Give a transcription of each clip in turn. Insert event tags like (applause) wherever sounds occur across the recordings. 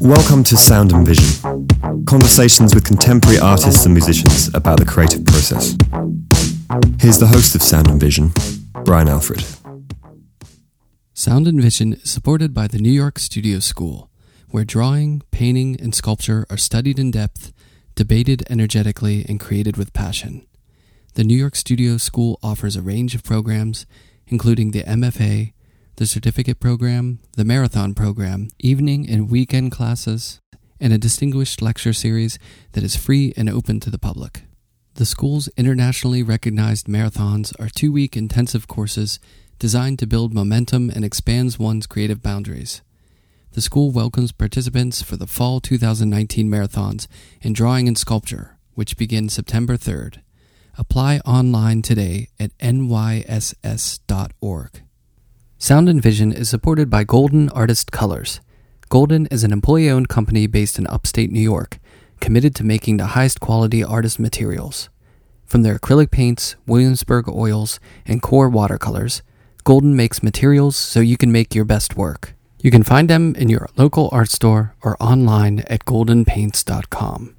Welcome to Sound and Vision, conversations with contemporary artists and musicians about the creative process. Here's the host of Sound and Vision, Brian Alfred. Sound and Vision is supported by the New York Studio School, where drawing, painting, and sculpture are studied in depth, debated energetically, and created with passion. The New York Studio School offers a range of programs, including the MFA, the certificate program, the marathon program, evening and weekend classes, and a distinguished lecture series that is free and open to the public. The school's internationally recognized marathons are two week intensive courses designed to build momentum and expands one's creative boundaries. The school welcomes participants for the fall 2019 marathons in drawing and sculpture, which begin September 3rd. Apply online today at nyss.org. Sound and Vision is supported by Golden Artist Colors. Golden is an employee owned company based in upstate New York, committed to making the highest quality artist materials. From their acrylic paints, Williamsburg oils, and QoR watercolors, Golden makes materials so you can make your best work. You can find them in your local art store or online at goldenpaints.com.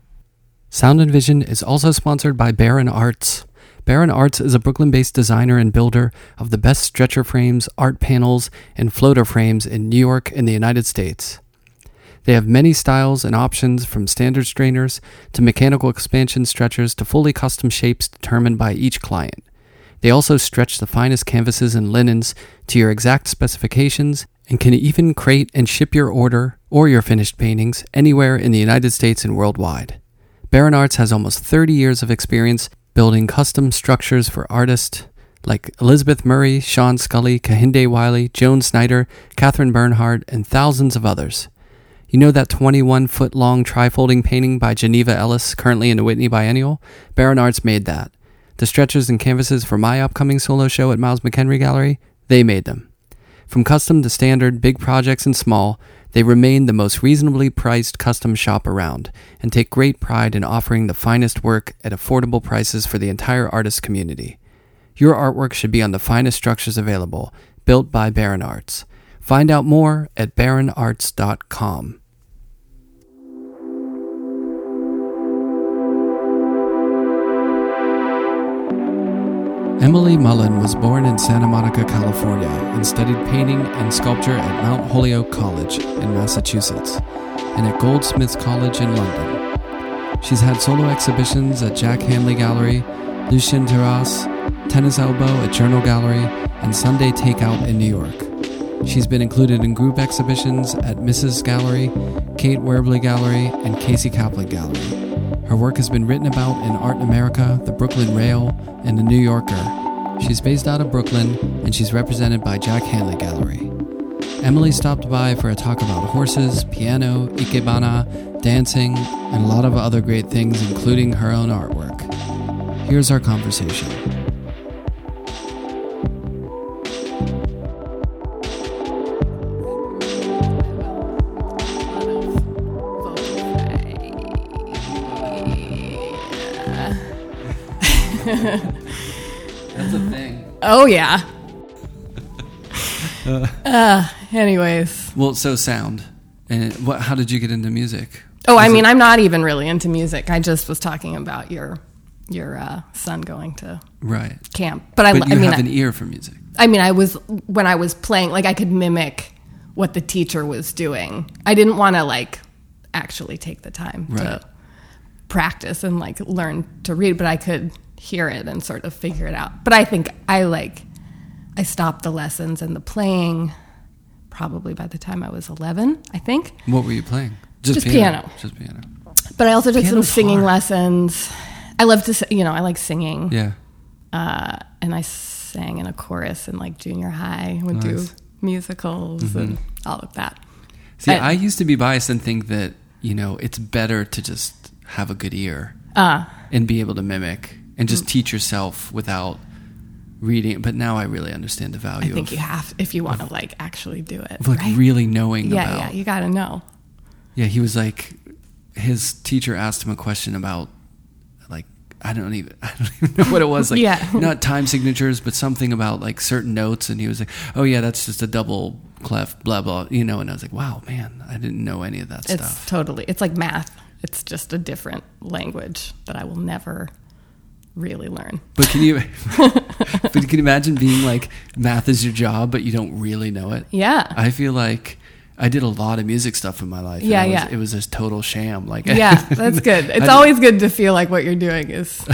Sound and Vision is also sponsored by Barron Arts. Barron Arts is a Brooklyn based designer and builder of the best stretcher frames, art panels, and floater frames in New York and the United States. They have many styles and options from standard strainers to mechanical expansion stretchers to fully custom shapes determined by each client. They also stretch the finest canvases and linens to your exact specifications and can even crate and ship your order or your finished paintings anywhere in the United States and worldwide. Barron Arts has almost 30 years of experience building custom structures for artists like Elizabeth Murray, Sean Scully, Kehinde Wiley, Joan Snyder, Katherine Bernhardt, and thousands of others. You know that 21 foot long trifolding painting by Janiva Ellis, currently in the Whitney Biennial? Barron Arts made that. The stretchers and canvases for my upcoming solo show at Miles McEnery Gallery, they made them. From custom to standard, big projects and small, they remain the most reasonably priced custom shop around and take great pride in offering the finest work at affordable prices for the entire artist community. Your artwork should be on the finest structures available, built by Barron Arts. Find out more at barronarts.com. Emily Mullin was born in Santa Monica, California, and studied painting and sculpture at Mount Holyoke College in Massachusetts and at Goldsmiths College in London. She's had solo exhibitions at Jack Hanley Gallery, Lucien Terras, Tennis Elbow at Journal Gallery, and Sunday Takeout in New York. She's been included in group exhibitions at Mrs. Gallery, Kate Werble Gallery, and Casey Kaplan Gallery. Her work has been written about in Art in America, the Brooklyn Rail, and the New Yorker. She's based out of Brooklyn, and she's represented by Jack Hanley Gallery. Emily stopped by for a talk about horses, piano, ikebana, dancing, and a lot of other great things, including her own artwork. Here's our conversation. (laughs) That's a thing. Oh yeah. (laughs) uh, anyways. Well, so sound. And what? How did you get into music? Oh, I mean, it- I'm not even really into music. I just was talking about your your uh, son going to right. camp. But I, But you I mean, have I, an ear for music. I mean, I was when I was playing, like I could mimic what the teacher was doing. I didn't want to like actually take the time Right. to practice and like learn to read, but I could hear it and sort of figure it out. But I think I like I stopped the lessons and the playing probably by the time I was 11, I think. What were you playing? Just piano. Just piano. But I also took some singing hard. lessons. I love to, you know, I like singing. Yeah. Uh, and I sang in a chorus in like junior high. Would do Nice. musicals and all of that. See, And- I used to be biased and think that you know it's better to just have a good ear Uh, and be able to mimic and just mm. teach yourself without reading. But now I really understand the value. I think of, you have if you want to like actually do it. like right? really knowing yeah, about. yeah, yeah, you got to know. Yeah, he was like, his teacher asked him a question about like I don't even (laughs) I don't even know what it was like. (laughs) Yeah. not time signatures, but something about like certain notes. And he was like, "Oh yeah, that's just a double clef, blah blah." You know, and I was like, "Wow, man, I didn't know any of that It's stuff." totally. It's like math. It's just a different language that I will never really learn. But can you, (laughs) (laughs) but can you imagine being like math is your job, but you don't really know it? Yeah. I feel like I did a lot of music stuff in my life. and Yeah, was- yeah. It was just total sham. Like yeah, (laughs) that's good. It's I- always good to feel like what you're doing is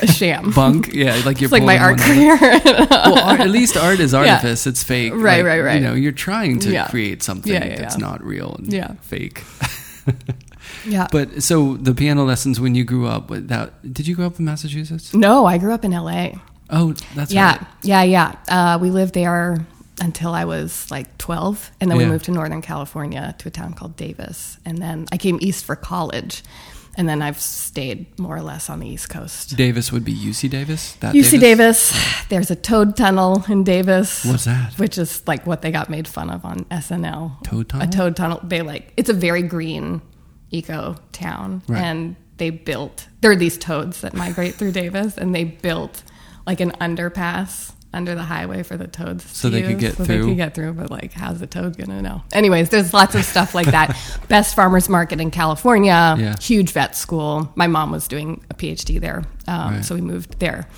a sham. bunk. Yeah, like you're It's like my art career. well, art, at least art is artifice. It's fake. Right, Like, right, right. You know, you're trying to Yeah. create something Yeah, yeah, that's yeah. not real and Yeah. fake. Yeah. But so the piano lessons when you grew up, that did you grow up in Massachusetts? no, I grew up in LA. Oh, that's yeah, right. yeah, yeah. Uh, we lived there until I was like 12. And then we moved to Northern California to a town called Davis. And then I came east for college. And then I've stayed more or less on the East Coast. Davis would be UC Davis. That UC Davis. There's a toad tunnel in Davis. What's that? Which is like what they got made fun of on SNL. Toad tunnel? A toad tunnel. They like it's a very green eco town, Right. and they built. There are these toads that migrate through Davis, and they built like an underpass under the highway for the toads, So to they could use, get so through? They could get through, but like, how's the toad gonna know? Anyways, there's lots of stuff like that. (laughs) Best farmers market in California. Yeah. Huge vet school. My mom was doing a PhD there, um, Right. so we moved there.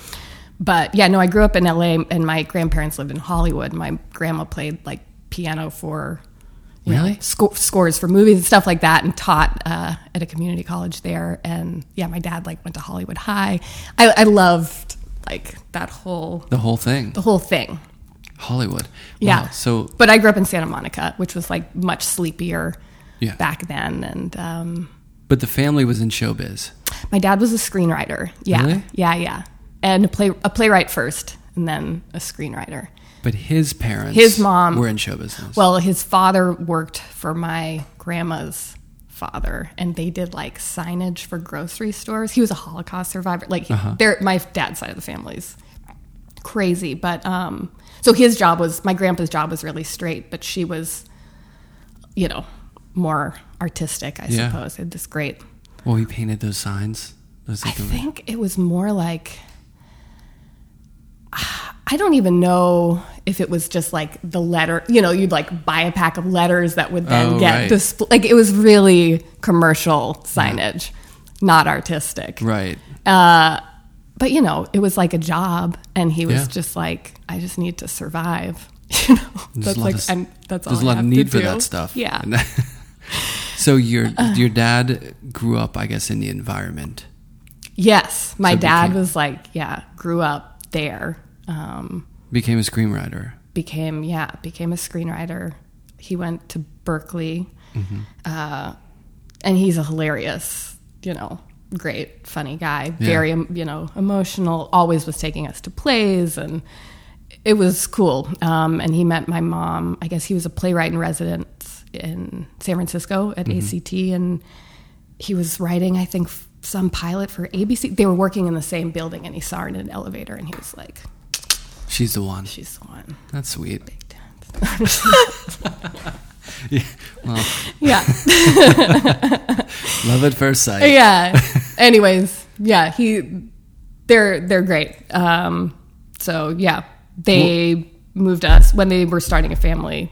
But yeah, no, I grew up in LA, and my grandparents lived in Hollywood. My grandma played like piano for you know, Really? scores for movies and stuff like that, and taught uh, at a community college there. And yeah, my dad like went to Hollywood High. I, I loved like that whole The whole thing. the whole thing. Hollywood. Yeah. So but I grew up in Santa Monica, which was like much sleepier Yeah. back then. And um, but the family was in showbiz. my dad was a screenwriter. Yeah, Really? yeah, yeah, and a play a playwright first, and then a screenwriter. But his parents His mom- were in show business. Well, his father worked for my grandma's father, and they did like signage for grocery stores. He was a Holocaust survivor. Like, Uh-huh. they're my dad's side of the family's crazy, but um, so his job was my grandpa's job was really straight, but she was, you know, more artistic, I Yeah. suppose. It was great. well, he painted those signs. Those I think it was more like I don't even know if it was just like the letter, you know, you'd like buy a pack of letters that would then Oh, get right. display. Like it was really commercial signage, not artistic. right. Uh, but you know, it was like a job, and he was Yeah. just like, I just need to survive. (laughs) You know, There's that's like, of, and that's all there's a I lot of need for that stuff. Yeah. That- (laughs) so your your dad grew up, I guess, in the environment. Yes, my So dad became- was like, yeah, grew up there. Um, Became a screenwriter. became yeah became a screenwriter he went to berkeley Mm-hmm. uh, and he's a hilarious you know great funny guy very you know emotional always was taking us to plays and it was cool um, and he met my mom i guess he was a playwright in residence in san francisco at Mm-hmm. act and he was writing i think some pilot for abc they were working in the same building and he saw her in an elevator and he was like She's the one. she's the one That's sweet. big dance (laughs) Yeah. Well, yeah (laughs) love at first sight. yeah. Anyways, yeah, he they're they're great. Um so yeah, they moved us when they were starting a family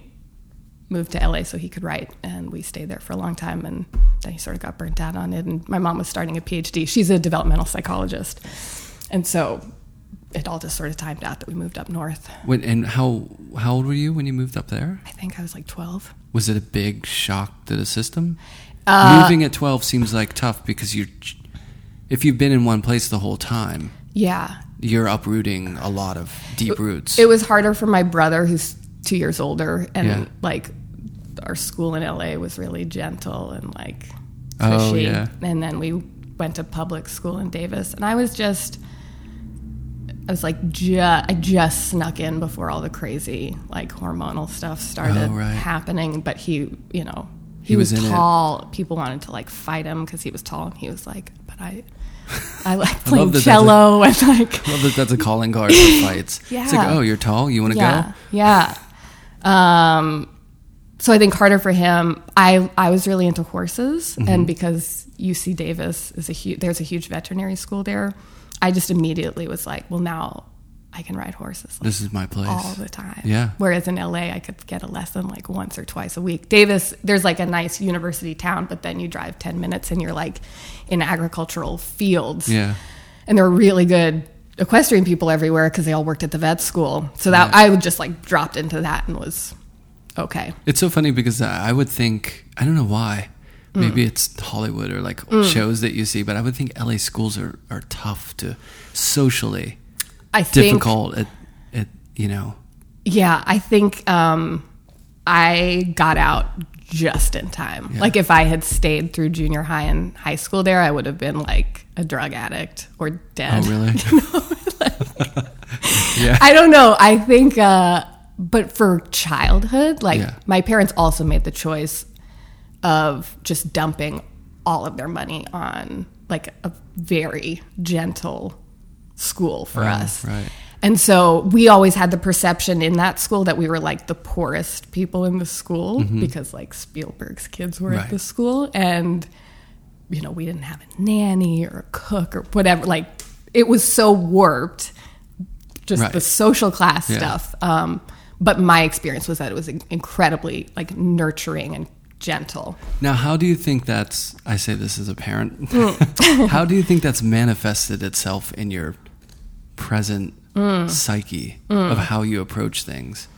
moved to LA so he could write and we stayed there for a long time and then he sort of got burnt out on it and my mom was starting a PhD. She's a developmental psychologist. And so it all just sort of timed out that we moved up north. When, and how how old were you when you moved up there? I think I was like 12. Was it a big shock to the system? Uh, Moving at 12 seems like tough because you're if you've been in one place the whole time, Yeah. you're uprooting a lot of deep roots. It was harder for my brother, who's two years older, and Yeah. like our school in LA was really gentle and like Oh, yeah. And then we went to public school in Davis, and I was just, I was like, ju- I just snuck in before all the crazy like hormonal stuff started Oh, right. happening. But he, you know, He he, was was, in it. tall. People wanted to like fight him because he was tall, and he was like, but I. I like (laughs) playing that that's a- cello (laughs) and like I love that that's a calling card for fights. yeah. It's like, (laughs) oh, you're tall. You want to yeah, go? Yeah. Um, so I think harder for him. I I was really into horses, Mm-hmm. and because UC Davis is a huge, there's a huge veterinary school there. I just immediately was like, well, now I can ride horses like, This is my place. all the time. Yeah. Whereas in LA, I could get a lesson like once or twice a week. Davis, there's like a nice university town, but then you drive 10 minutes and you're like in agricultural fields. Yeah. And there were really good equestrian people everywhere because they all worked at the vet school. So that I just like dropped into that and was okay. It's so funny because I would think I don't know why. Mm. Maybe it's Hollywood or like shows that you see, but I would think LA schools are, are tough to socially I think difficult at, at you know Yeah, I think um, I got out just in time. Like if I had stayed through junior high and high school there, I would have been like a drug addict or dead. Oh really? (laughs) (laughs) yeah. I don't know. I think, uh, but for childhood, like Yeah. my parents also made the choice of just dumping all of their money on like a very gentle school for Right, us. right. And so we always had the perception in that school that we were like the poorest people in the school because like Spielberg's kids were Mm-hmm. Right. at the school and you know, we didn't have a nanny or a cook or whatever. Like it was so warped just Right. the social class Yeah. stuff. Um, but my experience was that it was incredibly like nurturing and gentle. Now, how do you think that's? I say this as a parent. Mm. (laughs) how do you think that's manifested itself in your present Mm. psyche of how you approach things?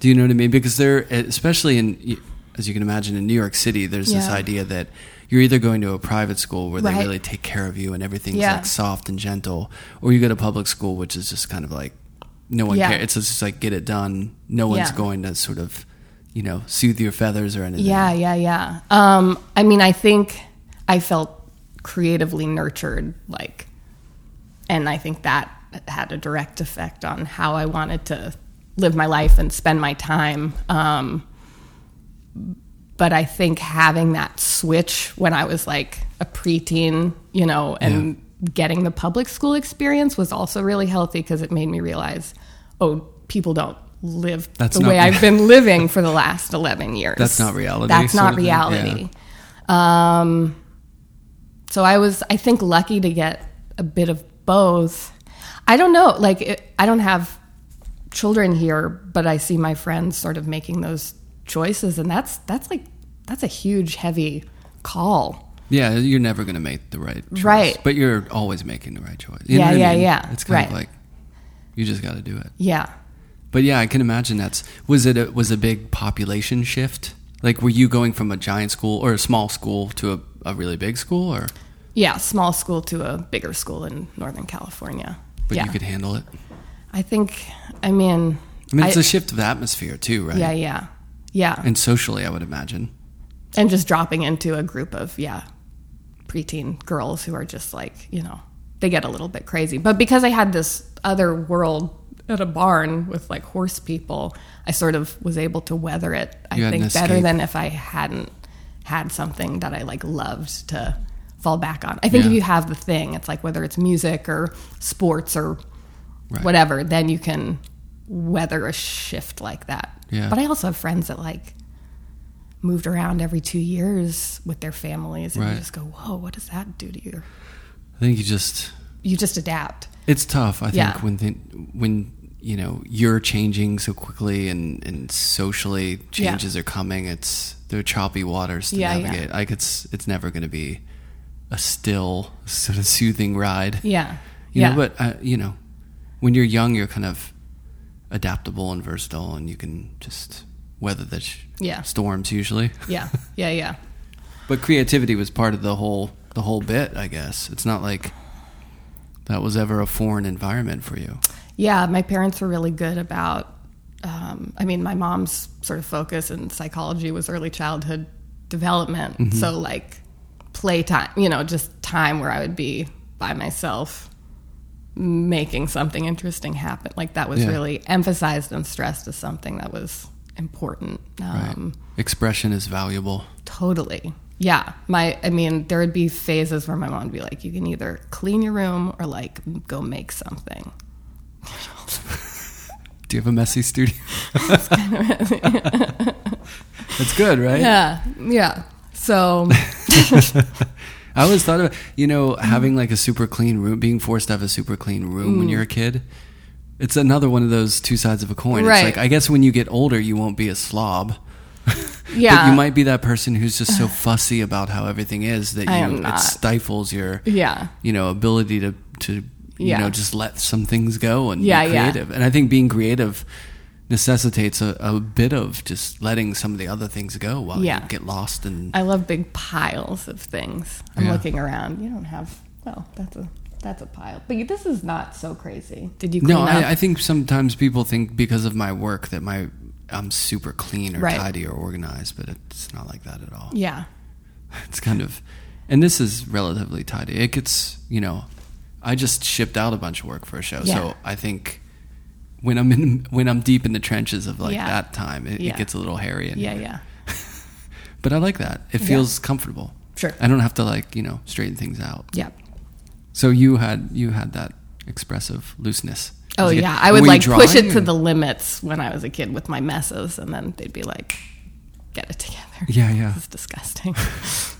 Do you know what I mean? Because there, especially in, as you can imagine, in New York City, there's this idea that you're either going to a private school where they really take care of you and everything's Yeah. like soft and gentle, or you go to public school, which is just kind of like no one Yeah. cares. It's just like get it done. No one's Yeah. going to sort of, you know, soothe your feathers or anything. Yeah, yeah, yeah. Um, I mean, I think I felt creatively nurtured, like, and I think that had a direct effect on how I wanted to live my life and spend my time. Um, but I think having that switch when I was like a preteen, you know, and getting the public school experience was also really healthy because it made me realize, oh, people don't live That's the way I've been living (laughs) for the last 11 years. That's not reality, That's not reality. Um, so I was, I think, lucky to get a bit of both. I don't know. Like, it, I don't have children here, but I see my friends sort of making those choices, and that's that's like that's a huge, heavy call. Yeah, you're never going to make the right choice. Right. But you're always making the right choice. You Yeah, what I yeah, mean? yeah. It's kind of like you just got to do it. Yeah. But yeah, I can imagine that's was it a, was a big population shift? Like were you going from a giant school or a small school to a, a really big school or Yeah, small school to a bigger school in Northern California. but yeah. you could handle it? I think, I mean, I mean, it's I- a shift of atmosphere too, right? yeah, yeah, yeah. And socially, I would imagine. and just dropping into a group of yeah preteen girls who are just like you know they get a little bit crazy but because i had this other world at a barn with like horse people i sort of was able to weather it i think better than if i hadn't had something that i like loved to fall back on i think Yeah. if you have the thing it's like whether it's music or sports or Right. whatever then you can weather a shift like that Yeah. but i also have friends that like moved around every two years with their families and Right. you just go whoa what does that do to you I think you just you just adapt It's tough, I think, Yeah. when th- when you know you're changing so quickly and and socially Yeah. changes are coming. It's they're choppy waters to Yeah, yeah. navigate. Like it's it's never going to be a still sort of soothing ride. yeah You yeah know, but uh, you know, when you're young, you're kind of adaptable and versatile, and you can just weather the sh- Yeah. storms usually. (laughs) yeah yeah yeah But creativity was part of the whole the whole bit, I guess. It's not like that was ever a foreign environment for you. yeah my parents were really good about um, i mean my mom's sort of focus in psychology was early childhood development Mm-hmm. so like playtime you know just time where i would be by myself making something interesting happen like that was Yeah. really emphasized and stressed as something that was important Right. um, Expression is valuable. Totally. Yeah. My I mean, there would be phases where my mom would be like, you can either clean your room or like go make something. (laughs) Do you have a messy studio? That's (laughs) good, right? Yeah. Yeah. So (laughs) I always thought of you know having like a super clean room, being forced to have a super clean room when you're a kid. It's another one of those two sides of a coin. Right. It's like I guess when you get older, you won't be a slob. Yeah. (laughs) but you might be that person who's just so (sighs) fussy about how everything is that you I am it stifles your Yeah. you know ability to to you Yeah. know just let some things go and Yeah, be yeah. creative. And I think being creative necessitates a, a bit of just letting some of the other things go while Yeah. you get lost and I love big piles of things. I'm Yeah. looking around. You don't have. Well, that's a that's a pile. But this is not so crazy. Did you? Clean No, up? I, I think sometimes people think because of my work that my I'm super clean or Right. tidy or organized, but it's not like that at all. yeah. (laughs) It's kind of, and this is relatively tidy. It gets, you know, I just shipped out a bunch of work for a show, Yeah. so I think when I'm in when I'm deep in the trenches of like Yeah. that time, it, Yeah. it gets a little hairy. In Yeah. here. Yeah. (laughs) But I like that. It Yeah. feels comfortable. Sure. I don't have to like you know straighten things out. Yeah. So you had you had that expressive looseness. Oh kid. yeah, I would were like push it to or- the limits when I was a kid with my messes, and then they'd be like, "Get it together." Yeah, yeah. Is disgusting. (laughs)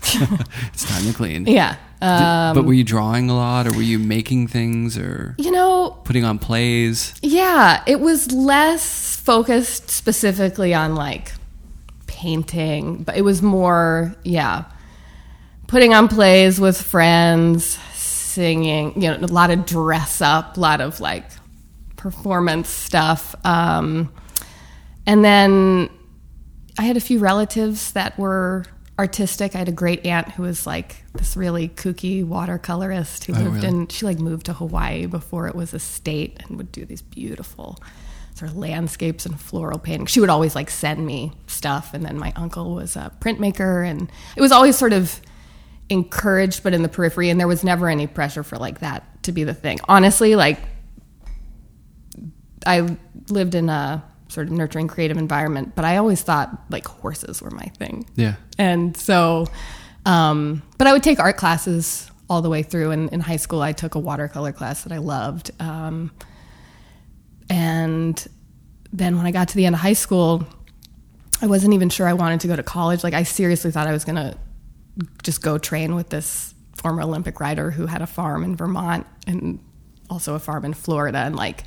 (laughs) it's time to clean. yeah. Um, but were you drawing a lot, or were you making things, or you know, putting on plays? yeah, it was less focused specifically on like painting, but it was more, yeah, putting on plays with friends, singing, you know, a lot of dress up, a lot of like performance stuff. Um, and then I had a few relatives that were artistic. I had a great aunt who was like this really kooky watercolorist who Oh, lived really? in, she like moved to Hawaii before it was a state and would do these beautiful sort of landscapes and floral painting. She would always like send me stuff. And then my uncle was a printmaker and it was always sort of encouraged, but in the periphery. And there was never any pressure for like that to be the thing. Honestly, like I lived in a sort of nurturing creative environment, but I always thought like horses were my thing. Yeah. And so, um, but I would take art classes all the way through. And in high school, I took a watercolor class that I loved. Um, and then when I got to the end of high school, I wasn't even sure I wanted to go to college. Like, I seriously thought I was going to just go train with this former Olympic rider who had a farm in Vermont and also a farm in Florida and like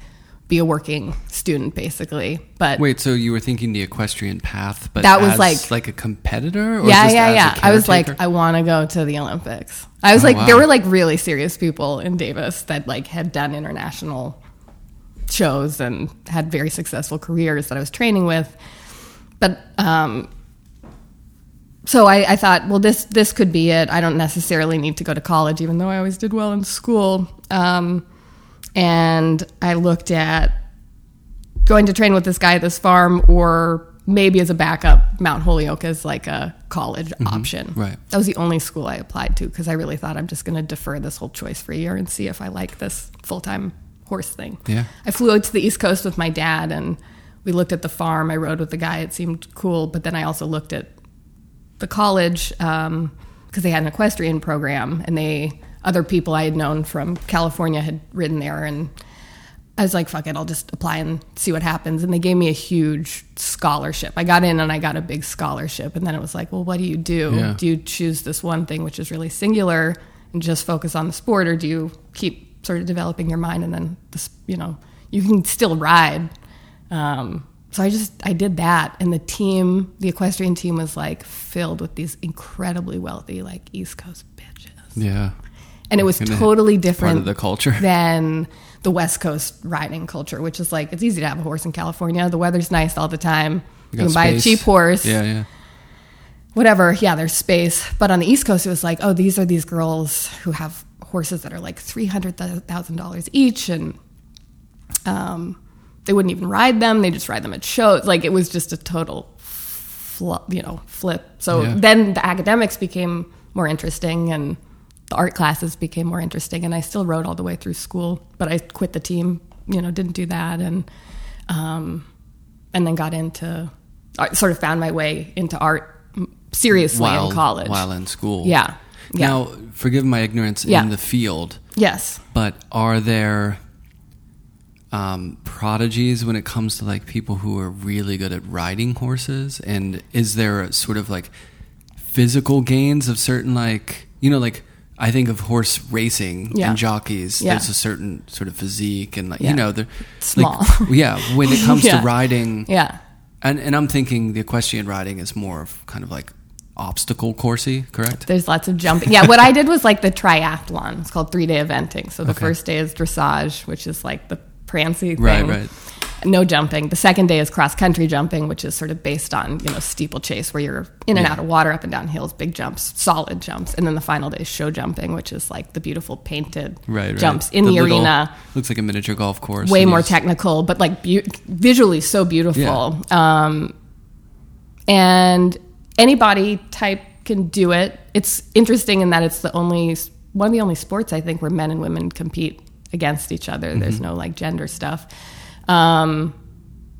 be a working student basically. But Wait, so you were thinking the equestrian path, but That was as, like- like a competitor, or yeah, just yeah, yeah. I was like. I want to go to the Olympics. I was Oh, like, wow. there were like really serious people in Davis that like had done international shows and had very successful careers that I was training with. But um, so I, I thought, well, this this could be it. I don't necessarily need to go to college, even though I always did well in school. Um, and I looked at going to train with this guy at this farm, or maybe as a backup, Mount Holyoke as like a college option. Mm-hmm. Right. That was the only school I applied to because I really thought I'm just going to defer this whole choice for a year and see if I like this full time horse thing. Yeah. I flew out to the East Coast with my dad and we looked at the farm. I rode with the guy. It seemed cool. But then I also looked at the college because they had an equestrian program and they, other people I had known from California had ridden there. And I was like, fuck it, I'll just apply and see what happens. And they gave me a huge scholarship. I got in and I got a big scholarship. And then it was like, well, what do you do? Yeah. Do you choose this one thing, which is really singular, and just focus on the sport, or do you keep sort of developing your mind and then, this, you know, you can still ride? Um, so I just I did that, and the team, the equestrian team, was like filled with these incredibly wealthy, like East Coast bitches yeah, and it was Kinda totally part different of the culture. (laughs) than the West Coast riding culture, which is like it's easy to have a horse in California. The weather's nice all the time. You, got can buy a cheap horse, Yeah, yeah. whatever. Yeah, there's space. But on the East Coast, it was like, oh, these are these girls who have horses that are like three hundred thousand dollars each, and um, they wouldn't even ride them. They just ride them at shows. Like it was just a total, you know, flip. So Yeah. then the academics became more interesting, and the art classes became more interesting. And I still rode all the way through school, but I quit the team. You know, didn't do that, and um, and then got into sort of found my way into art seriously While in college. while in school. Yeah. Yeah. Now, forgive my ignorance Yeah. in the field, yes. but are there um, prodigies when it comes to like people who are really good at riding horses? And is there a sort of like physical gains of certain like you know like I think of horse racing Yeah. and jockeys. Yeah. There's a certain sort of physique and like Yeah. you know they're Small. Like, (laughs) yeah, when it comes to (laughs) riding, Yeah. and and I'm thinking the equestrian riding is more of kind of like obstacle coursey, correct? There's lots of jumping. Yeah, what I did was like the triathlon. It's called three day eventing. So the Okay. first day is dressage, which is like the prancy thing. Right, right. No jumping. The second day is cross country jumping, which is sort of based on, you know, steeplechase where you're in and Yeah. out of water, up and down hills, big jumps, solid jumps. And then the final day is show jumping, which is like the beautiful painted Right, right. jumps in the, little- arena. Looks like a miniature golf course. way more technical, but like beau- visually so beautiful. Um, and any body type can do it. It's interesting in that it's the only one of the only sports I think where men and women compete against each other. Mm-hmm. There's no like gender stuff. Um,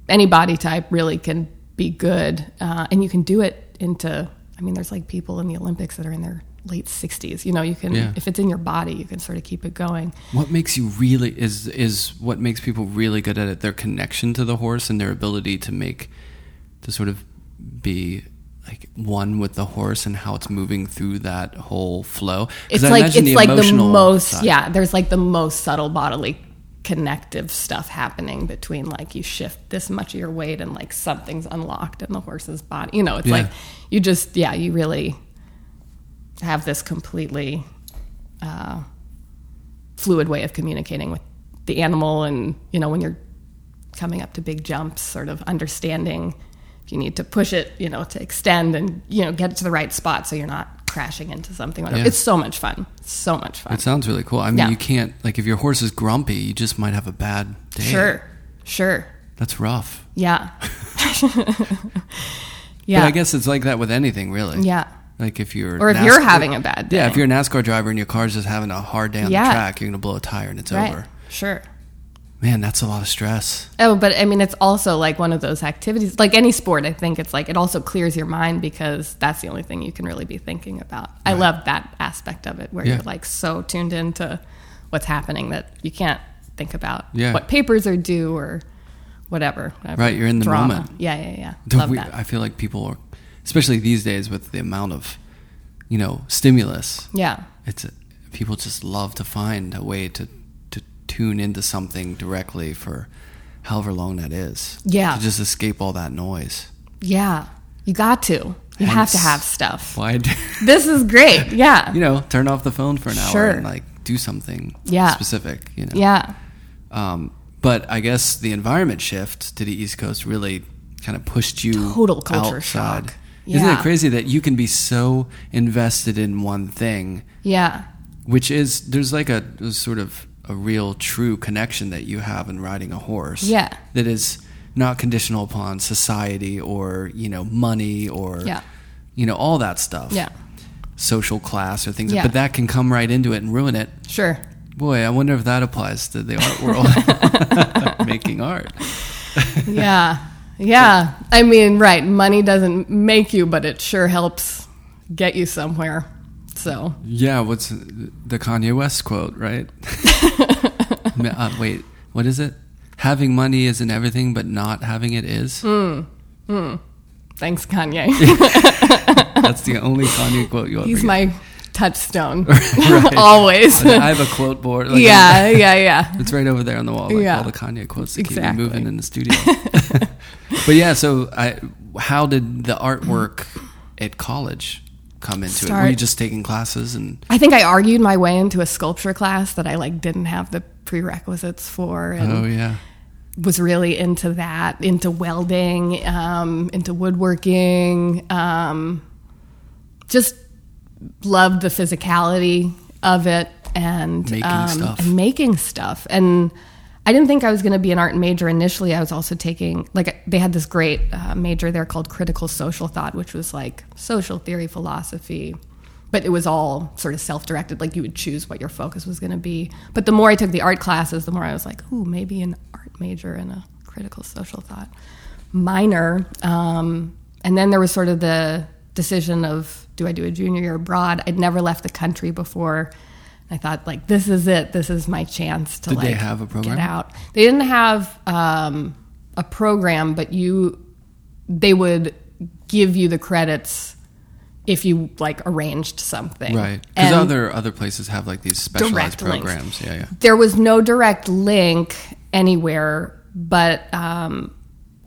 any body type really can be good, uh, and you can do it into. I mean, there's like people in the Olympics that are in their late 60s. You know, you can Yeah. if it's in your body, you can sort of keep it going. What makes you really is is what makes people really good at it their connection to the horse and their ability to make to sort of be like one with the horse and how it's moving through that whole flow. it's I like it's like the most side- yeah there's like the most subtle bodily connective stuff happening between like you shift this much of your weight and like something's unlocked in the horse's body you know it's Yeah. like you just yeah you really have this completely uh, fluid way of communicating with the animal and you know when you're coming up to big jumps sort of understanding you need to push it you know to extend and you know get it to the right spot so you're not crashing into something whatever. Yeah. it's so much fun so much fun It sounds really cool. I mean, Yeah. you can't like if your horse is grumpy, you just might have a bad day. sure sure That's rough. yeah (laughs) But yeah I guess it's like that with anything, really. yeah Like if you're Or if you're having a bad Yeah, if you're a NASCAR driver and your car's just having a hard day on Yeah. the track, you're gonna blow a tire and it's right over. sure Man, that's a lot of stress. Oh, but I mean, it's also like one of those activities, like any sport. I think it's like it also clears your mind because that's the only thing you can really be thinking about. I love that aspect of it where Yeah. you're like so tuned into what's happening that you can't think about Yeah. what papers are due or whatever. whatever Right, you're in the drama. moment. Yeah, yeah, yeah. Don't Love we- that. I feel like people are, especially these days with the amount of, you know, stimulus. yeah, It's people just love to find a way to tune into something directly for however long that is. Yeah. To just escape all that noise. yeah. You got to. You have to have stuff. Why? d- (laughs) This is great. Yeah. you know, turn off the phone for an hour and like do something Yeah. specific. You know. Yeah. Um, but I guess the environment shift to the East Coast really kind of pushed you Total culture outside. shock. Isn't it crazy that you can be so invested in one thing, Yeah. which is there's like a sort of a real true connection that you have in riding a horse. Yeah. That is not conditional upon society or you know money or Yeah. you know all that stuff. Yeah. Social class or things, Yeah. but that can come right into it and ruin it. Sure. Boy, I wonder if that applies to the art world, (laughs) (laughs) making art. (laughs) yeah yeah i mean right money doesn't make you but it sure helps get you somewhere so Yeah, what's the Kanye West quote, right? (laughs) Uh, wait, what is it? Having money isn't everything, but not having it is. thanks kanye (laughs) That's the only Kanye quote you'll he's my touchstone (laughs) Right. always. I have a quote board. like, yeah yeah yeah It's right over there on the wall, like Yeah. all the Kanye quotes that keep me moving in the studio. but yeah, so I, how did the artwork at college come into it? Were you just taking classes and i think i argued my way into a sculpture class that i like didn't have the prerequisites for and oh yeah, was really into that, into welding, um, into woodworking. Um, just loved the physicality of it and Making um, stuff. and making stuff. And I didn't think I was going to be an art major initially. I was also taking like they had this great uh, major there called critical social thought, which was like social theory, philosophy, but it was all sort of self-directed. Like you would choose what your focus was going to be. But the more I took the art classes, the more I was like, ooh, maybe an art major and a critical social thought minor. Um, and then there was sort of the decision of do I do a junior year abroad? I'd never left the country before. I thought like this is it. This is my chance to Did like they have a program? get out. They didn't have um, a program, but you they would give you the credits if you like arranged something. Right. Because other other places have like these specialized Direct links. programs. Yeah, yeah. there was no direct link anywhere, but um,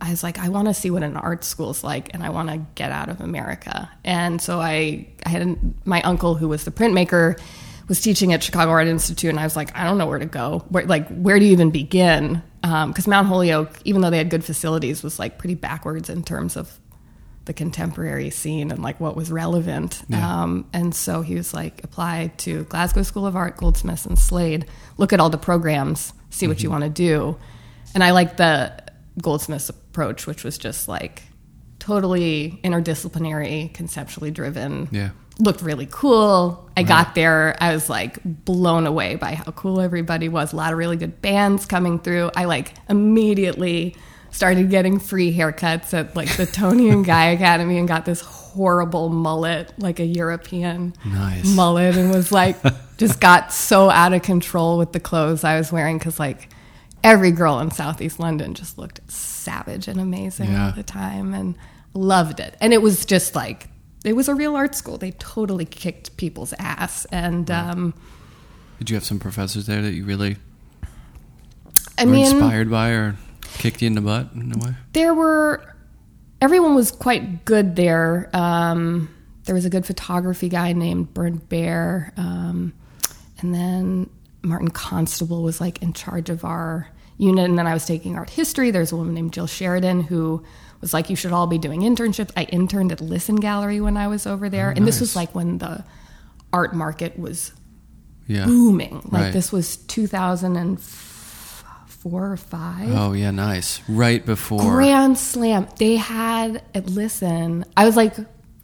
I was like, I want to see what an art school's like, and I want to get out of America. And so I, I had an, my uncle who was the printmaker was teaching at Chicago Art Institute, and I was like, I don't know where to go. Where, like, where do you even begin? Because Mount Holyoke, even though they had good facilities, was like pretty backwards in terms of the contemporary scene and like what was relevant. Um, and so he was like, apply to Glasgow School of Art, Goldsmiths, and Slade. Look at all the programs, see what you want to do. And I like the Goldsmiths approach, which was just like totally interdisciplinary, conceptually driven. Yeah. Looked really cool. I got there. I was like blown away by how cool everybody was. A lot of really good bands coming through. I like immediately started getting free haircuts at like the Toni and Guy (laughs) Academy and got this horrible mullet, like a European Nice. mullet, and was like (laughs) just got so out of control with the clothes I was wearing because like every girl in Southeast London just looked savage and amazing Yeah. all the time and loved it. And it was just like it was a real art school. They totally kicked people's ass, and um, Did you have some professors there that you really I were mean, inspired by or kicked you in the butt in a way? there were everyone was quite good there. Um, there was a good photography guy named Bernd Bear, um, and then Martin Constable was like in charge of our unit. And then I was taking art history. There's a woman named Jill Sheridan who was like, "You should all be doing internships." I interned at Lisson Gallery when I was over there, oh, and this was like when the art market was Yeah. booming. Like Right. this was 2004 or five. Oh yeah, nice. Right before. Grand Slam. They had at Lisson. I was like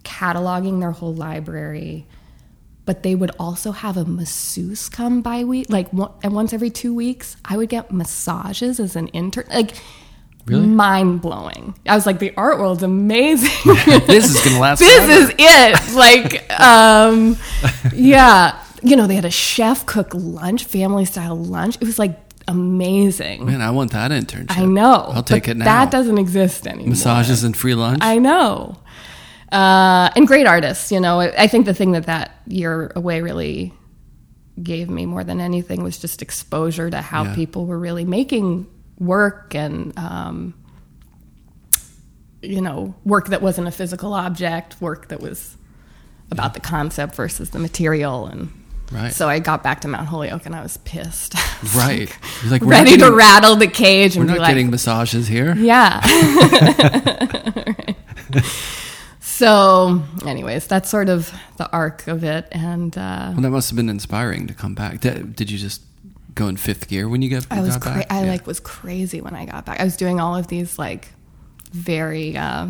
cataloging their whole library, but they would also have a masseuse come by week, like one, and once every two weeks. I would get massages as an intern. Like Really? mind blowing. I was like, the art world's amazing. (laughs) this is gonna last. this forever. is it. Like, um, yeah. You know, they had a chef cook lunch, family style lunch. It was like amazing. Man, I want that internship. I know. I'll take it now. That doesn't exist anymore. Massages and free lunch. I know. Uh, and great artists, you know. I, I think the thing that that year away really gave me more than anything was just exposure to how Yeah. people were really making work and, um, you know, work that wasn't a physical object, work that was about the concept versus the material. And Right. so I got back to Mount Holyoke and I was pissed. (laughs) I was Right. like, like, we're ready to rattle the cage We're not like, getting massages here. yeah. (laughs) (laughs) so, anyways, that's sort of the arc of it. And uh, Well, that must have been inspiring to come back. Did, did you just go in fifth gear when you get? I was got cra- back? I Yeah. like was crazy when I got back. I was doing all of these like very uh,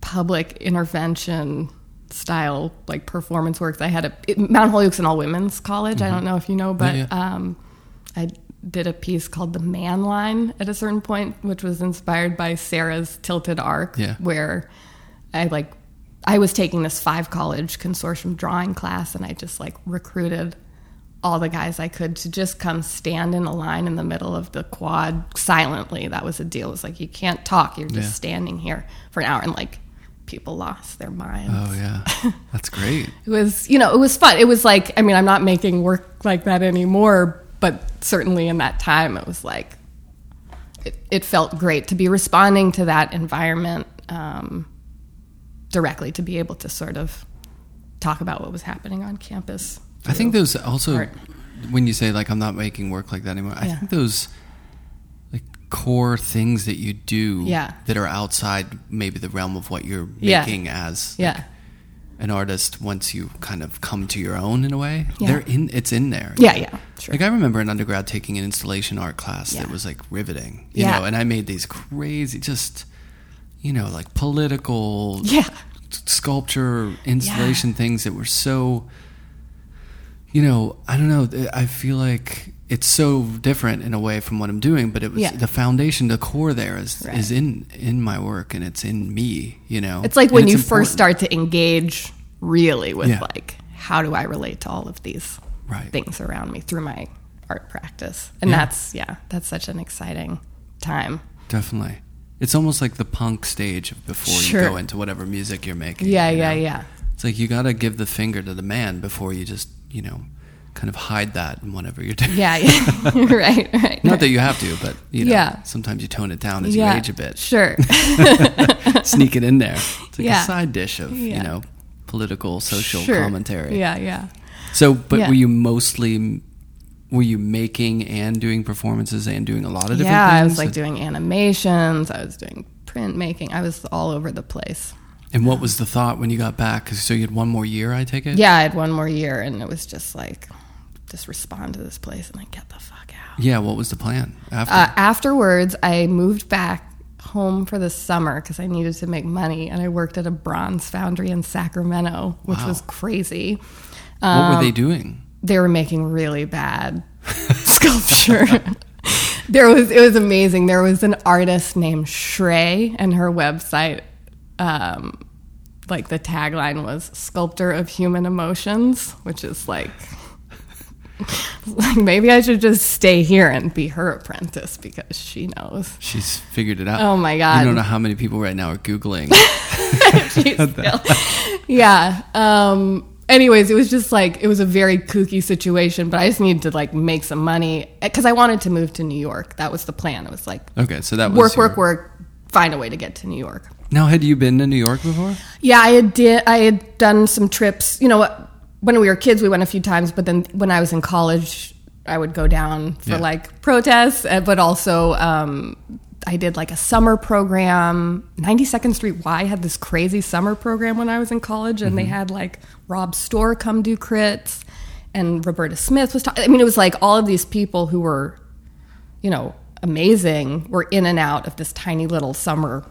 public intervention style like performance works. I had a it, Mount Holyoke's an all women's college. I don't know if you know, but Mm-hmm. yeah. Um, I did a piece called the Man Line at a certain point, which was inspired by Serra's Tilted Arc, Yeah. where I like I was taking this five college consortium drawing class, and I just like recruited all the guys I could to just come stand in a line in the middle of the quad silently. That was a deal. It was like you can't talk; you're just Yeah. standing here for an hour, and like people lost their minds. Oh yeah, (laughs) that's great. It was, you know, it was fun. It was like, I mean, I'm not making work like that anymore, but certainly in that time, it was like, it, it felt great to be responding to that environment um, directly, to be able to sort of talk about what was happening on campus. I think those also, Art. when you say like I'm not making work like that anymore, I Yeah. think those like core things that you do Yeah. that are outside maybe the realm of what you're Yeah. making as Yeah. an artist once you kind of come to your own in a way. Yeah. They're in it's in there. Yeah, yeah, sure. Like I remember in undergrad taking an installation art class that was like riveting. You Yeah. know, and I made these crazy just you know, like political Yeah. sculpture installation things that were so you know i don't know i feel like it's so different in a way from what i'm doing but it was Yeah. the foundation the core there is Right. is in in my work and it's in me you know It's like And when you important. first start to engage really with Yeah. like, how do I relate to all of these Right. things around me through my art practice? And Yeah. that's, yeah, that's such an exciting time. definitely It's almost like the punk stage of before Sure. you go into whatever music you're making. Yeah, you yeah, know? yeah. It's like you got to give the finger to the man before you just, you know, kind of hide that in whatever you're doing. Yeah, yeah. (laughs) (laughs) right, right. Not that you have to, but you know, Yeah. sometimes you tone it down as yeah, you age a bit. Sure. (laughs) Sneak it in there. It's like Yeah. a side dish of, you know, political, social Sure. commentary. Yeah, yeah. So, but were you mostly were you making and doing performances and doing a lot of different Yeah, things? I was like doing animations. I was doing printmaking. I was all over the place. And what was the thought when you got back? 'Cause- so you had one more year, I take it. Yeah, I had one more year, and it was just like, just respond to this place and then get the fuck out. Yeah. What was the plan after? Uh, afterwards, I moved back home for the summer because I needed to make money, and I worked at a bronze foundry in Sacramento, which Wow. was crazy. what um, were they doing? They were making really bad (laughs) sculpture. there was it was amazing. There was an artist named Shrey, and her website, um, like the tagline was "Sculptor of Human Emotions," which is like. Like (laughs) maybe I should just stay here and be her apprentice because she knows. She's figured it out. Oh my God. I don't know how many people right now are googling. (laughs) (laughs) Yeah. Um, anyways, it was just like it was a very kooky situation, but I just needed to like make some money because I wanted to move to New York. That was the plan. It was like okay, so that was work, your- work, work, find a way to get to New York. Now, had you been to New York before? Yeah, I had did. I had done some trips. You know, when we were kids, we went a few times. But then when I was in college, I would go down for Yeah. like protests. uh, But also, um, I did like a summer program. Ninety Second Street Y had this crazy summer program when I was in college, and they had like Rob Storr come do crits, and Roberta Smith was. talking. I mean, it was like all of these people who were, you know, amazing. Were in and out of this tiny little summer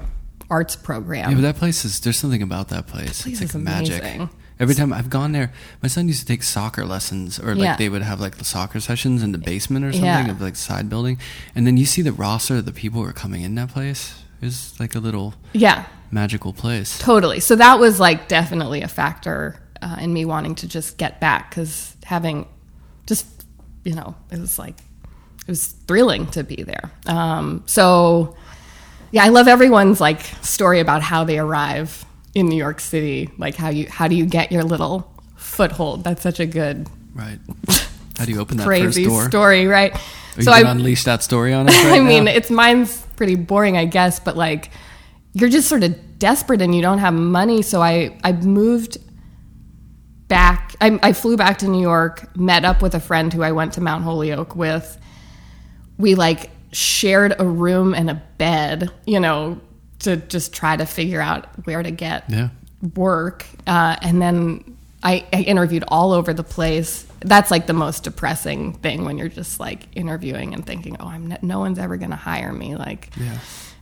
arts program. Yeah, but that place is. There's something about that place. place it's like magic. amazing. Every time I've gone there, my son used to take soccer lessons, or like Yeah. they would have like the soccer sessions in the basement or something Yeah. of like side building, and then you see the roster of the people who are coming in that place. It's like a little yeah. magical place. Totally. So that was like definitely a factor uh, in me wanting to just get back because having just, you know, it was like, it was thrilling to be there. Um, so, yeah, I love everyone's like story about how they arrive in New York City. Like how you, how do you get your little foothold? That's such a good, Right. How do you open that crazy first door? story, right? Are you so I, unleash that story on (laughs) us right I mean, now? it's mine's pretty boring, I guess, but like you're just sort of desperate and you don't have money. So I I moved back. I, I flew back to New York, met up with a friend who I went to Mount Holyoke with. We like shared a room and a bed, you know, to just try to figure out where to get Yeah. work. Uh, and then I, I interviewed all over the place. That's like the most depressing thing when you're just like interviewing and thinking, oh, I'm no one's ever going to hire me. Like, Yeah.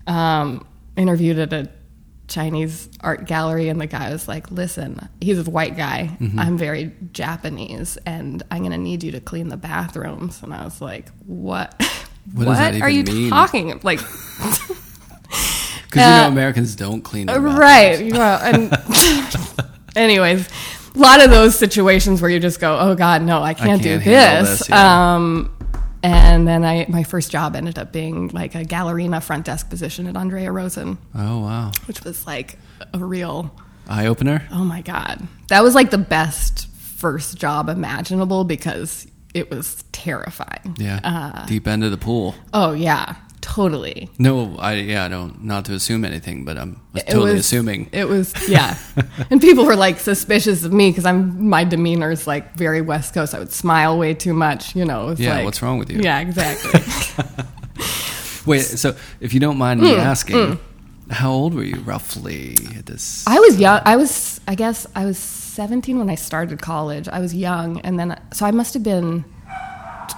um, interviewed at a Chinese art gallery, and the guy was like, "Listen, he's a white guy. Mm-hmm. I'm very Japanese, and I'm going to need you to clean the bathrooms." And I was like, "What? (laughs) What that are you mean?" talking like?" (laughs) Because you know Uh, Americans don't clean their bathrooms. right you know, and (laughs) anyways a lot of those situations where you just go oh god no i can't, do can't handle this, this, yeah. um and then i my first job ended up being like a gallerina front desk position at andrea rosen Oh wow. which was like a real Eye opener. oh my god that was like the best first job imaginable because it was terrifying Yeah. uh, Deep end of the pool. oh yeah totally No, I yeah, I don't not to assume anything, but I'm was totally was- assuming. It was yeah, (laughs) and people were like suspicious of me because I'm my demeanor is like very West Coast. I would smile way too much, you know. Yeah, like- what's wrong with you? Yeah, exactly. (laughs) Wait, so if you don't mind me asking, how old were you roughly at this? I was young. I was, I guess, I was 17 when I started college. I was young, and then so I must have been t-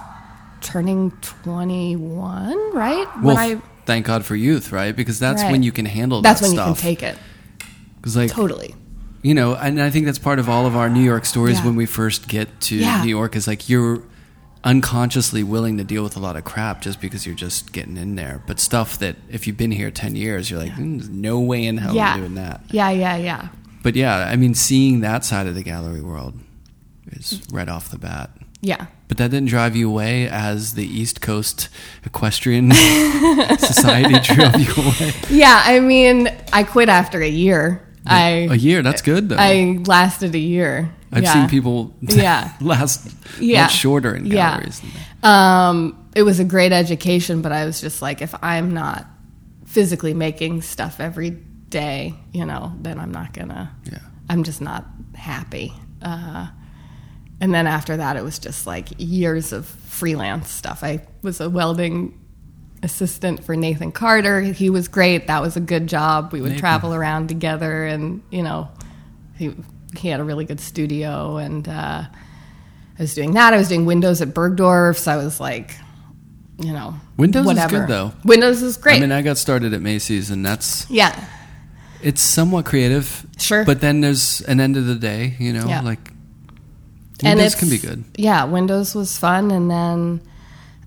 turning 21, right? well, when I thank God for youth, right? Because that's Right. when you can handle that. that's that when stuff. you can take it. 'Cause, like Totally. you know, and I think that's part of all of our New York stories Yeah. when we first get to Yeah. New York is like you're unconsciously willing to deal with a lot of crap just because you're just getting in there. But stuff that if you've been here 10 years, you're like, "Mm, there's no way in hell yeah. I'm doing that. Yeah, yeah, yeah. But yeah, I mean, seeing that side of the gallery world is right off the bat. Yeah. But that didn't drive you away as the East Coast Equestrian (laughs) Society (laughs) drove you away. Yeah, I mean, I quit after a year. I A year, that's good though. I lasted a year. I've Yeah. seen people (laughs) Yeah. last Yeah. much shorter in galleries. that. Um, it was a great education, but I was just like, if I'm not physically making stuff every day, you know, then I'm not gonna. Yeah. I'm just not happy. Uh, and then after that, it was just like years of freelance stuff. I was a welding assistant for Nathan Carter. He was great. That was a good job. We would Nathan. travel around together, and you know, he he had a really good studio, and uh, I was doing that. I was doing Windows at Bergdorf's. I was like, you know, Windows is whatever. good, though. Windows is great. I mean, I got started at Macy's, and that's yeah, it's somewhat creative. Sure. But then there's an end of the day, you know, Yeah. like Windows can be good. Yeah, Windows was fun, and then,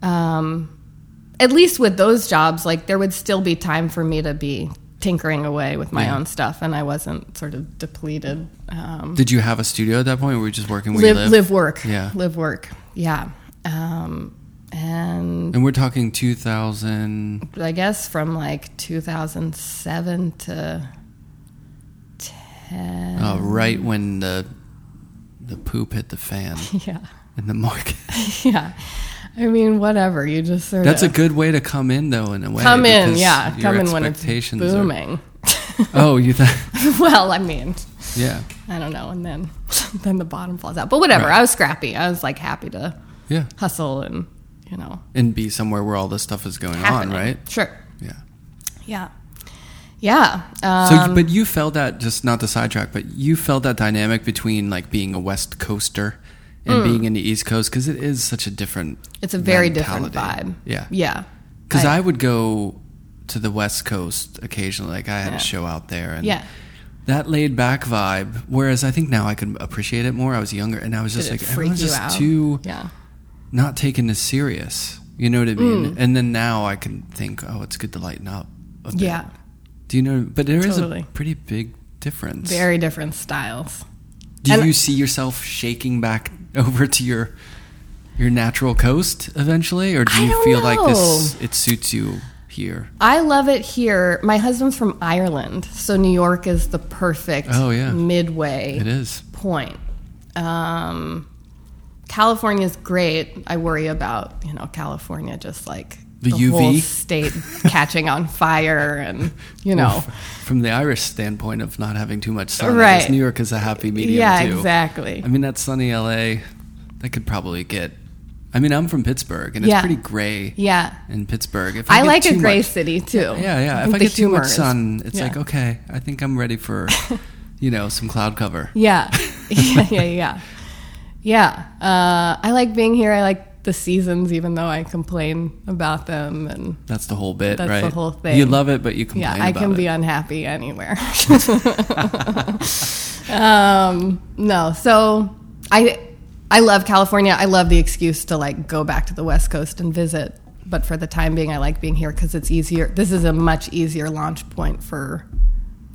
um, at least with those jobs, like there would still be time for me to be tinkering away with my Yeah. own stuff, and I wasn't sort of depleted. Um, Did you have a studio at that point? Or were you just working where live, you live? live, work, Yeah. live, work, yeah. Um, and And we're talking 2000. I guess from like 2007 to 10. Uh, right when the the poop hit the fan (laughs) Yeah, in the market. (laughs) yeah. I mean, whatever. You just sort That's a good way to come in, though, in a way. come in, yeah, come in when it's expectations are- booming. (laughs) oh, you thought? well, I mean, Yeah, I don't know, and then then the bottom falls out. But whatever. Right. I was scrappy. I was like happy to yeah, hustle and you know and be somewhere where all this stuff is going happening. on, right? Sure. Yeah. Yeah. Yeah. Um, So, but you felt that just not to sidetrack, but you felt that dynamic between like being a West Coaster and being in the East Coast because it is such a different. Mm. it's a very different vibe. Yeah, Yeah. Because I, would go to the West Coast occasionally. Like I had Yeah. a show out there, and Yeah. that laid back vibe. Whereas I think now I can appreciate it more. I was younger, and I was just Did like, everyone's just out? too Yeah. not taken as serious. You know what I mean? Mm. And then now I can think, oh, it's good to lighten up. Yeah. Do you know? But there is Totally. a pretty big difference. Very different styles. Do and- you see yourself shaking back (laughs) over to your your natural coast eventually, or do you feel like this it suits you here? I love it here. My husband's from Ireland, so New York is the perfect Oh, yeah. midway It is. point. Um, is great. I worry about you know California just like The whole UV? state catching on fire, and you know, From the Irish standpoint of not having too much sun, Right. New York is a happy medium yeah, too. exactly. I mean, that sunny LA, that could probably get. I mean, I'm from Pittsburgh, and it's Yeah. pretty gray yeah, in Pittsburgh. If I, I like a gray much- city too. Yeah, yeah. If I get too much is- sun, it's yeah. like okay, I think I'm ready for, (laughs) you know, some cloud cover. Yeah, (laughs) (laughs) yeah, yeah, yeah. Yeah, uh, I like being here. I like the seasons, even though I complain about them. And That's the whole bit, That's right? the whole thing. You love it, but you complain yeah, I can it. be unhappy anywhere. (laughs) (laughs) um, no, so I I love California. I love the excuse to like go back to the West Coast and visit. But for the time being, I like being here because it's easier. This is a much easier launch point for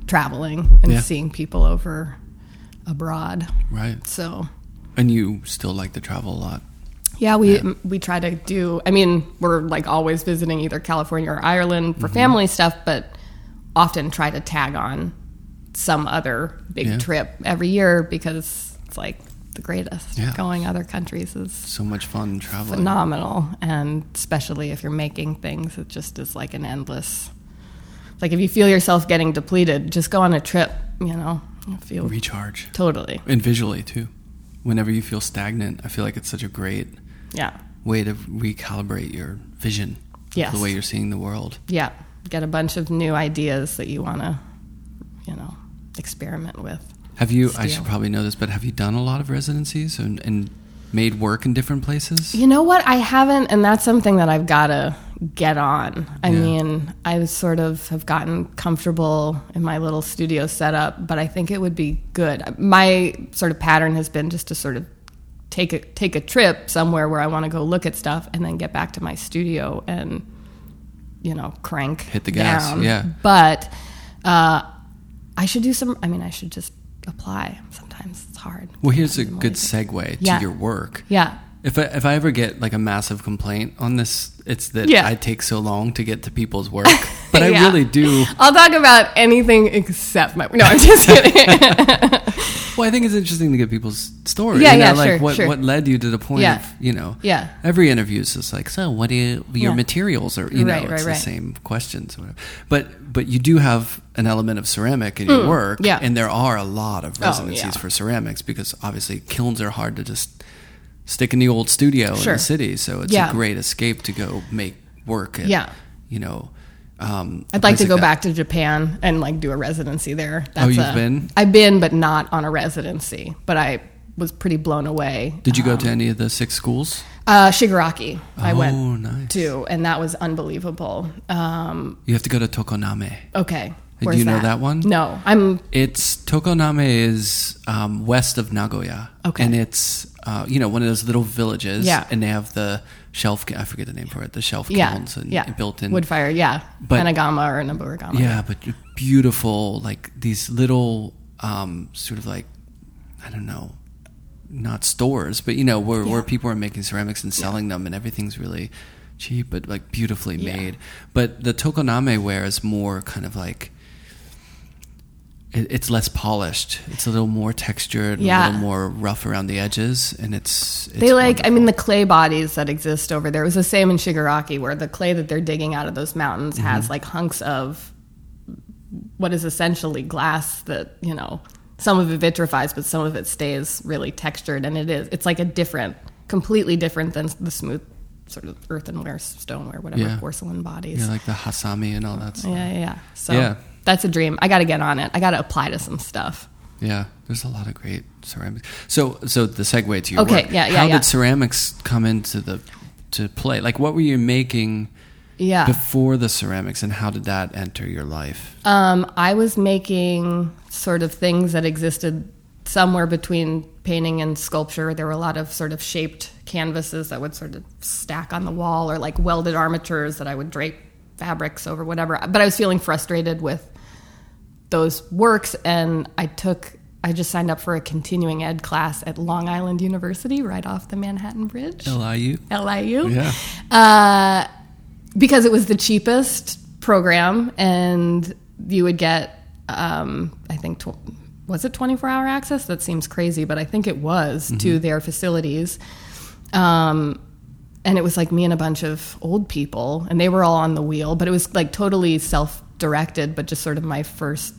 traveling and Yeah. seeing people over abroad. right. So And you still like to travel a lot. Yeah, we we try to do. I mean, we're like always visiting either California or Ireland for mm-hmm. family stuff, but often try to tag on some other big Yeah. trip every year because it's like the greatest. Yeah. Going other countries is So much fun traveling. phenomenal, and especially if you're making things, it just is like an endless. Like if you feel yourself getting depleted, just go on a trip. You know, feel Recharge. totally. And visually too. Whenever you feel stagnant, I feel like it's such a great Yeah, way to recalibrate your vision. Yes. The way you're seeing the world. yeah. Get a bunch of new ideas that you want to, you know, experiment with. Have you, I should probably know this, but have you done a lot of residencies and, and made work in different places? You know what? I haven't, and that's something that I've got to get on. I Yeah. mean, I sort of have gotten comfortable in my little studio setup, but I think it would be good. My sort of pattern has been just to sort of take a take a trip somewhere where I want to go look at stuff, and then get back to my studio and you know crank Hit the gas, down. yeah. But uh, I should do some. I mean, I should just apply. Sometimes it's hard. Well, here's a good segue to Yeah. your work. Yeah. If I, if I ever get like a massive complaint on this, it's that Yeah. I take so long to get to people's work. (laughs) But I Yeah. really do. I'll talk about anything except my. No, I'm just (laughs) kidding. Well, I think it's interesting to get people's stories. Yeah, you know, yeah, like sure, what sure. what led you to the point Yeah. of you know. Yeah. Every interview is just like, so what do you your materials are you know Right, it's right, the right. same questions. or But but you do have an element of ceramic in your work, Mm, yeah. and there are a lot of Oh, residencies yeah. for ceramics because obviously kilns are hard to just stick in the old studio in the city. So it's Yeah. a great escape to go make work. At, Yeah. you know. Um, I'd like to go that. back to Japan and like do a residency there. Oh, you've a- been? I've been, but not on a residency. But I was pretty blown away. Did you go Um, to any of the six schools? Uh, Shigaraki. I Oh, went nice. to, and that was unbelievable. Um, You have to go to Tokoname. okay, Do where's you know that one? No, I'm It's Tokoname is um, west of Nagoya. Okay. And it's uh, you know one of those little villages. Yeah. And they have the shelf. I forget the name for it. The shelf yeah, kilns and yeah, built in. wood fire. Yeah, But- anagama or noborigama. Yeah, but beautiful like these little um, sort of like I don't know, not stores, but you know where where people are making ceramics and selling them, and everything's really cheap but like beautifully Yeah. made. But the Tokoname ware is more kind of like it, it's less polished. It's a little more textured, Yeah. a little more rough around the edges, and it's, it's They like, I mean, the clay bodies that exist over there. It was the same in Shigaraki, where the clay that they're digging out of those mountains Mm-hmm. has like hunks of what is essentially glass that, you know, some of it vitrifies, but some of it stays really textured. And it is, it's like a different, completely different than the smooth sort of earthenware, stoneware, whatever, Yeah. porcelain bodies. yeah, like the hasami and all that stuff. yeah, yeah, yeah. So Yeah. That's a dream. I got to get on it. I got to apply to some stuff. Yeah, there's a lot of great ceramics. So, so the segue to your Okay, work. yeah, yeah, How yeah. did ceramics come into the to play? Like, what were you making Yeah. before the ceramics, and how did that enter your life? Um, I was making sort of things that existed somewhere between painting and sculpture. There were a lot of sort of shaped canvases that would sort of stack on the wall, or like welded armatures that I would drape fabrics over, whatever. But I was feeling frustrated with those works, and I took. I just signed up for a continuing ed class at Long Island University, right off the Manhattan Bridge. LIU. LIU. Yeah. Uh, because it was the cheapest program, and you would get, um, I think, tw- was it 24 hour access? That seems crazy, but I think it was to their facilities. Um, and it was like me and a bunch of old people, and they were all on the wheel, but it was like totally self directed, but just sort of my first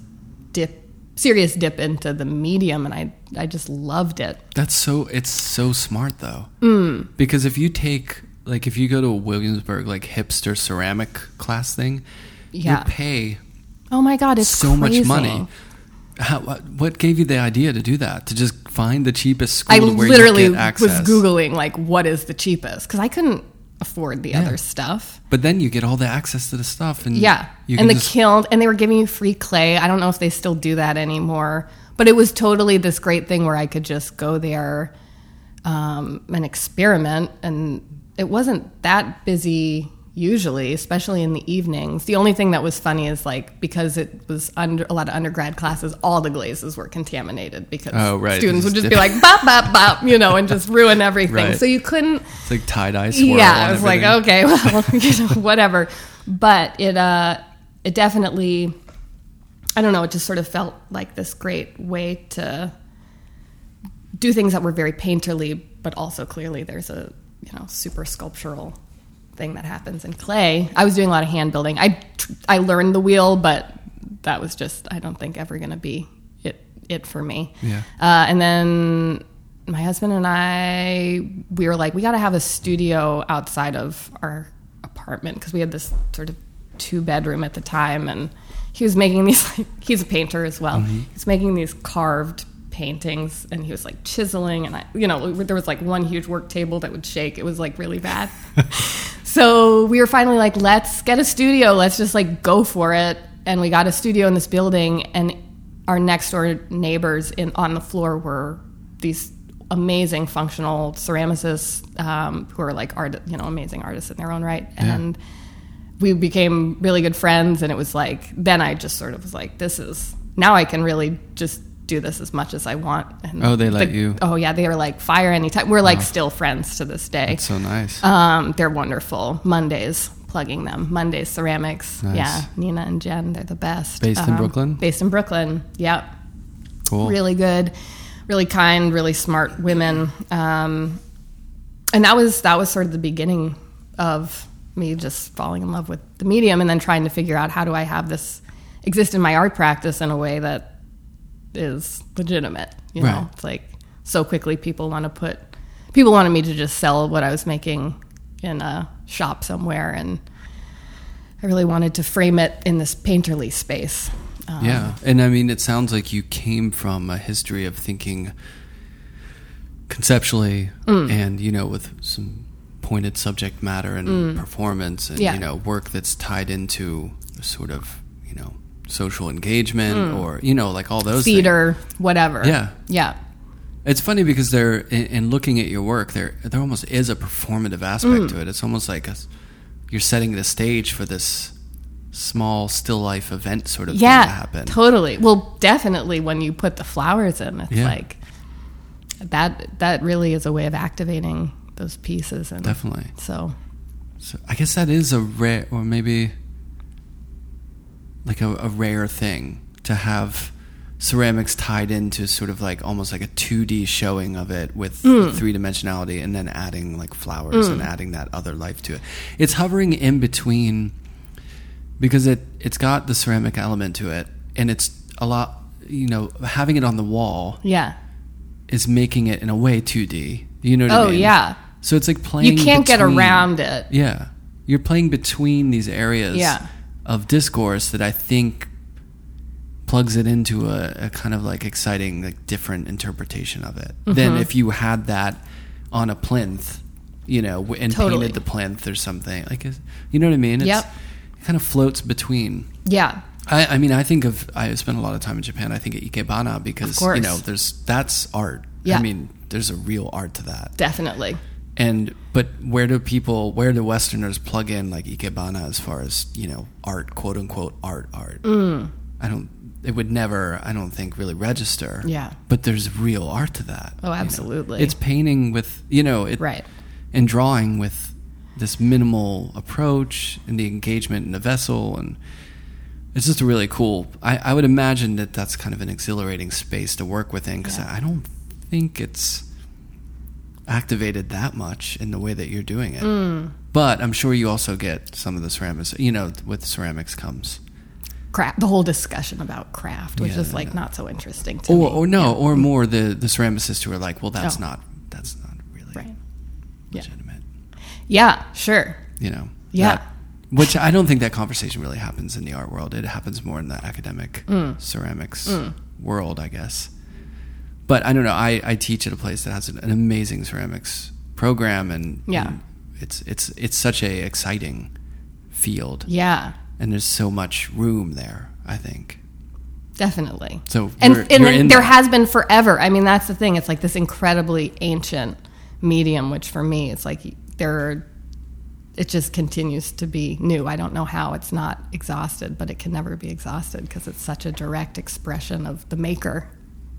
dip. Serious dip into the medium, and I I just loved it. That's so. It's so smart though. Mm. Because if you take like if you go to a Williamsburg like hipster ceramic class thing, Yeah. you pay Oh my god, it's so much money. How, what, what gave you the idea to do that? To just find the cheapest I school where literally you get access? was googling like what is the cheapest because I couldn't afford the Yeah. other stuff. But then you get all the access to the stuff, and Yeah, and the just, kiln, and they were giving you free clay. I don't know if they still do that anymore, but it was totally this great thing where I could just go there um, and experiment, and it wasn't that busy usually, especially in the evenings. The only thing that was funny is like because it was under a lot of undergrad classes, all the glazes were contaminated because Oh, right. students would just be like bop bop bop, you know, and just ruin everything. Right. So you couldn't it's like tie dye swirl. yeah, I was like, okay, (laughs) well, (laughs) you know, whatever. But it, uh, it definitely, I don't know, it just sort of felt like this great way to do things that were very painterly, but also clearly there's a, you know, super sculptural thing that happens in clay. I was doing a lot of hand building. I, I learned the wheel, but that was just, I don't think ever going to be it, it for me. Yeah. Uh, and then my husband and I, we were like, we got to have a studio outside of our apartment because we had this sort of two bedroom at the time, and he was making these. Like, he's a painter as well. He's making these carved paintings, and he was like chiseling, and I, you know, there was like one huge work table that would shake. It was like really bad. (laughs) so we were finally like, let's get a studio. Let's just like go for it. And we got a studio in this building, and our next door neighbors in on the floor were these amazing functional ceramicists um, who are like art, you know, amazing artists in their own right. And we became really good friends. And it was like then I just sort of was like, this is now I can really just do this as much as I want. And Oh, they let the- you? Oh yeah, they were like fire anytime. We're like still friends to this day. It's so nice. Um, they're wonderful. Mondays, plugging them. Mondays Ceramics. Nice. Yeah, Nina and Jen, they're the best. Based in Um, Brooklyn? Based in Brooklyn. Yep. cool. Really good, really kind, really smart women. Um, and that was that was sort of the beginning of me just falling in love with the medium, and then trying to figure out how do I have this exist in my art practice in a way that is legitimate. You know, Right. it's like so quickly people want to put people wanted me to just sell what I was making in a shop somewhere, and I really wanted to frame it in this painterly space. Um, Yeah, and I mean, it sounds like you came from a history of thinking conceptually, Mm. and you know, with some pointed subject matter and performance, and Mm. Yeah. you know, work that's tied into sort of you know social engagement or you know, like all those things. Mm. theater, whatever. Yeah. yeah, It's funny because there, in, in looking at your work, there there almost is a performative aspect Mm. to it. It's almost like a, you're setting the stage for this small still life event sort of thing to yeah, happen. totally. Well, definitely when you put the flowers in, it's Yeah. like that. That really is a way of activating those pieces, and Definitely. So So I guess that is a rare, or maybe like a, a rare thing to have ceramics tied into sort of like almost like a 2D showing of it with mm. three dimensionality and then adding like flowers and mm. adding that other life to it. It's hovering in between because it it's got the ceramic element to it and it's a lot you know having it on the wall yeah, is making it in a way 2D. You know what Oh, I mean? Oh yeah. So it's like playing you can't get around it. yeah. You're playing between these areas Yeah. Of discourse that I think plugs it into a, a kind of like exciting, like different interpretation of it Mm-hmm. than if you had that on a plinth, you know, and Totally. painted the plinth or something. Like, you know what I mean? It's, Yep. It kind of floats between. Yeah, I, I mean, I think of I spent a lot of time in Japan. I think at Ikebana because you know, there's that's art. Yeah. I mean, there's a real art to that. definitely. And but where do people, where do Westerners plug in like ikebana as far as you know art, quote unquote art, art? Mm. I don't. It would never, I don't think, really register. Yeah. But there's real art to that. Oh, you know. absolutely. It's painting with you know it Right. and drawing with this minimal approach and the engagement in the vessel and it's just a really cool I, I would imagine that that's kind of an exhilarating space to work within because Yeah. I don't think it's activated that much in the way that you're doing it Mm. but I'm sure you also get some of the ceramics you know with ceramics comes Craft. The whole discussion about craft, which Yeah, is like yeah. not so interesting to or, me. or no Yeah. or more the the ceramicists who are like well that's Oh. not that's not really Right. Yeah. legitimate Yeah. Sure. you know Yeah. that- which i don't think that conversation really happens in the art world it happens more in the academic Mm. ceramics world i guess but i don't know I, I teach at a place that has an, an amazing ceramics program and, Yeah. and it's it's it's such a exciting field Yeah. and there's so much room there i think Definitely. So and, and you're then in there that. has been forever. I mean, that's the thing. It's like this incredibly ancient medium, which for me, it's like there. Are, it just continues to be new. I don't know how it's not exhausted, but it can never be exhausted because it's such a direct expression of the maker.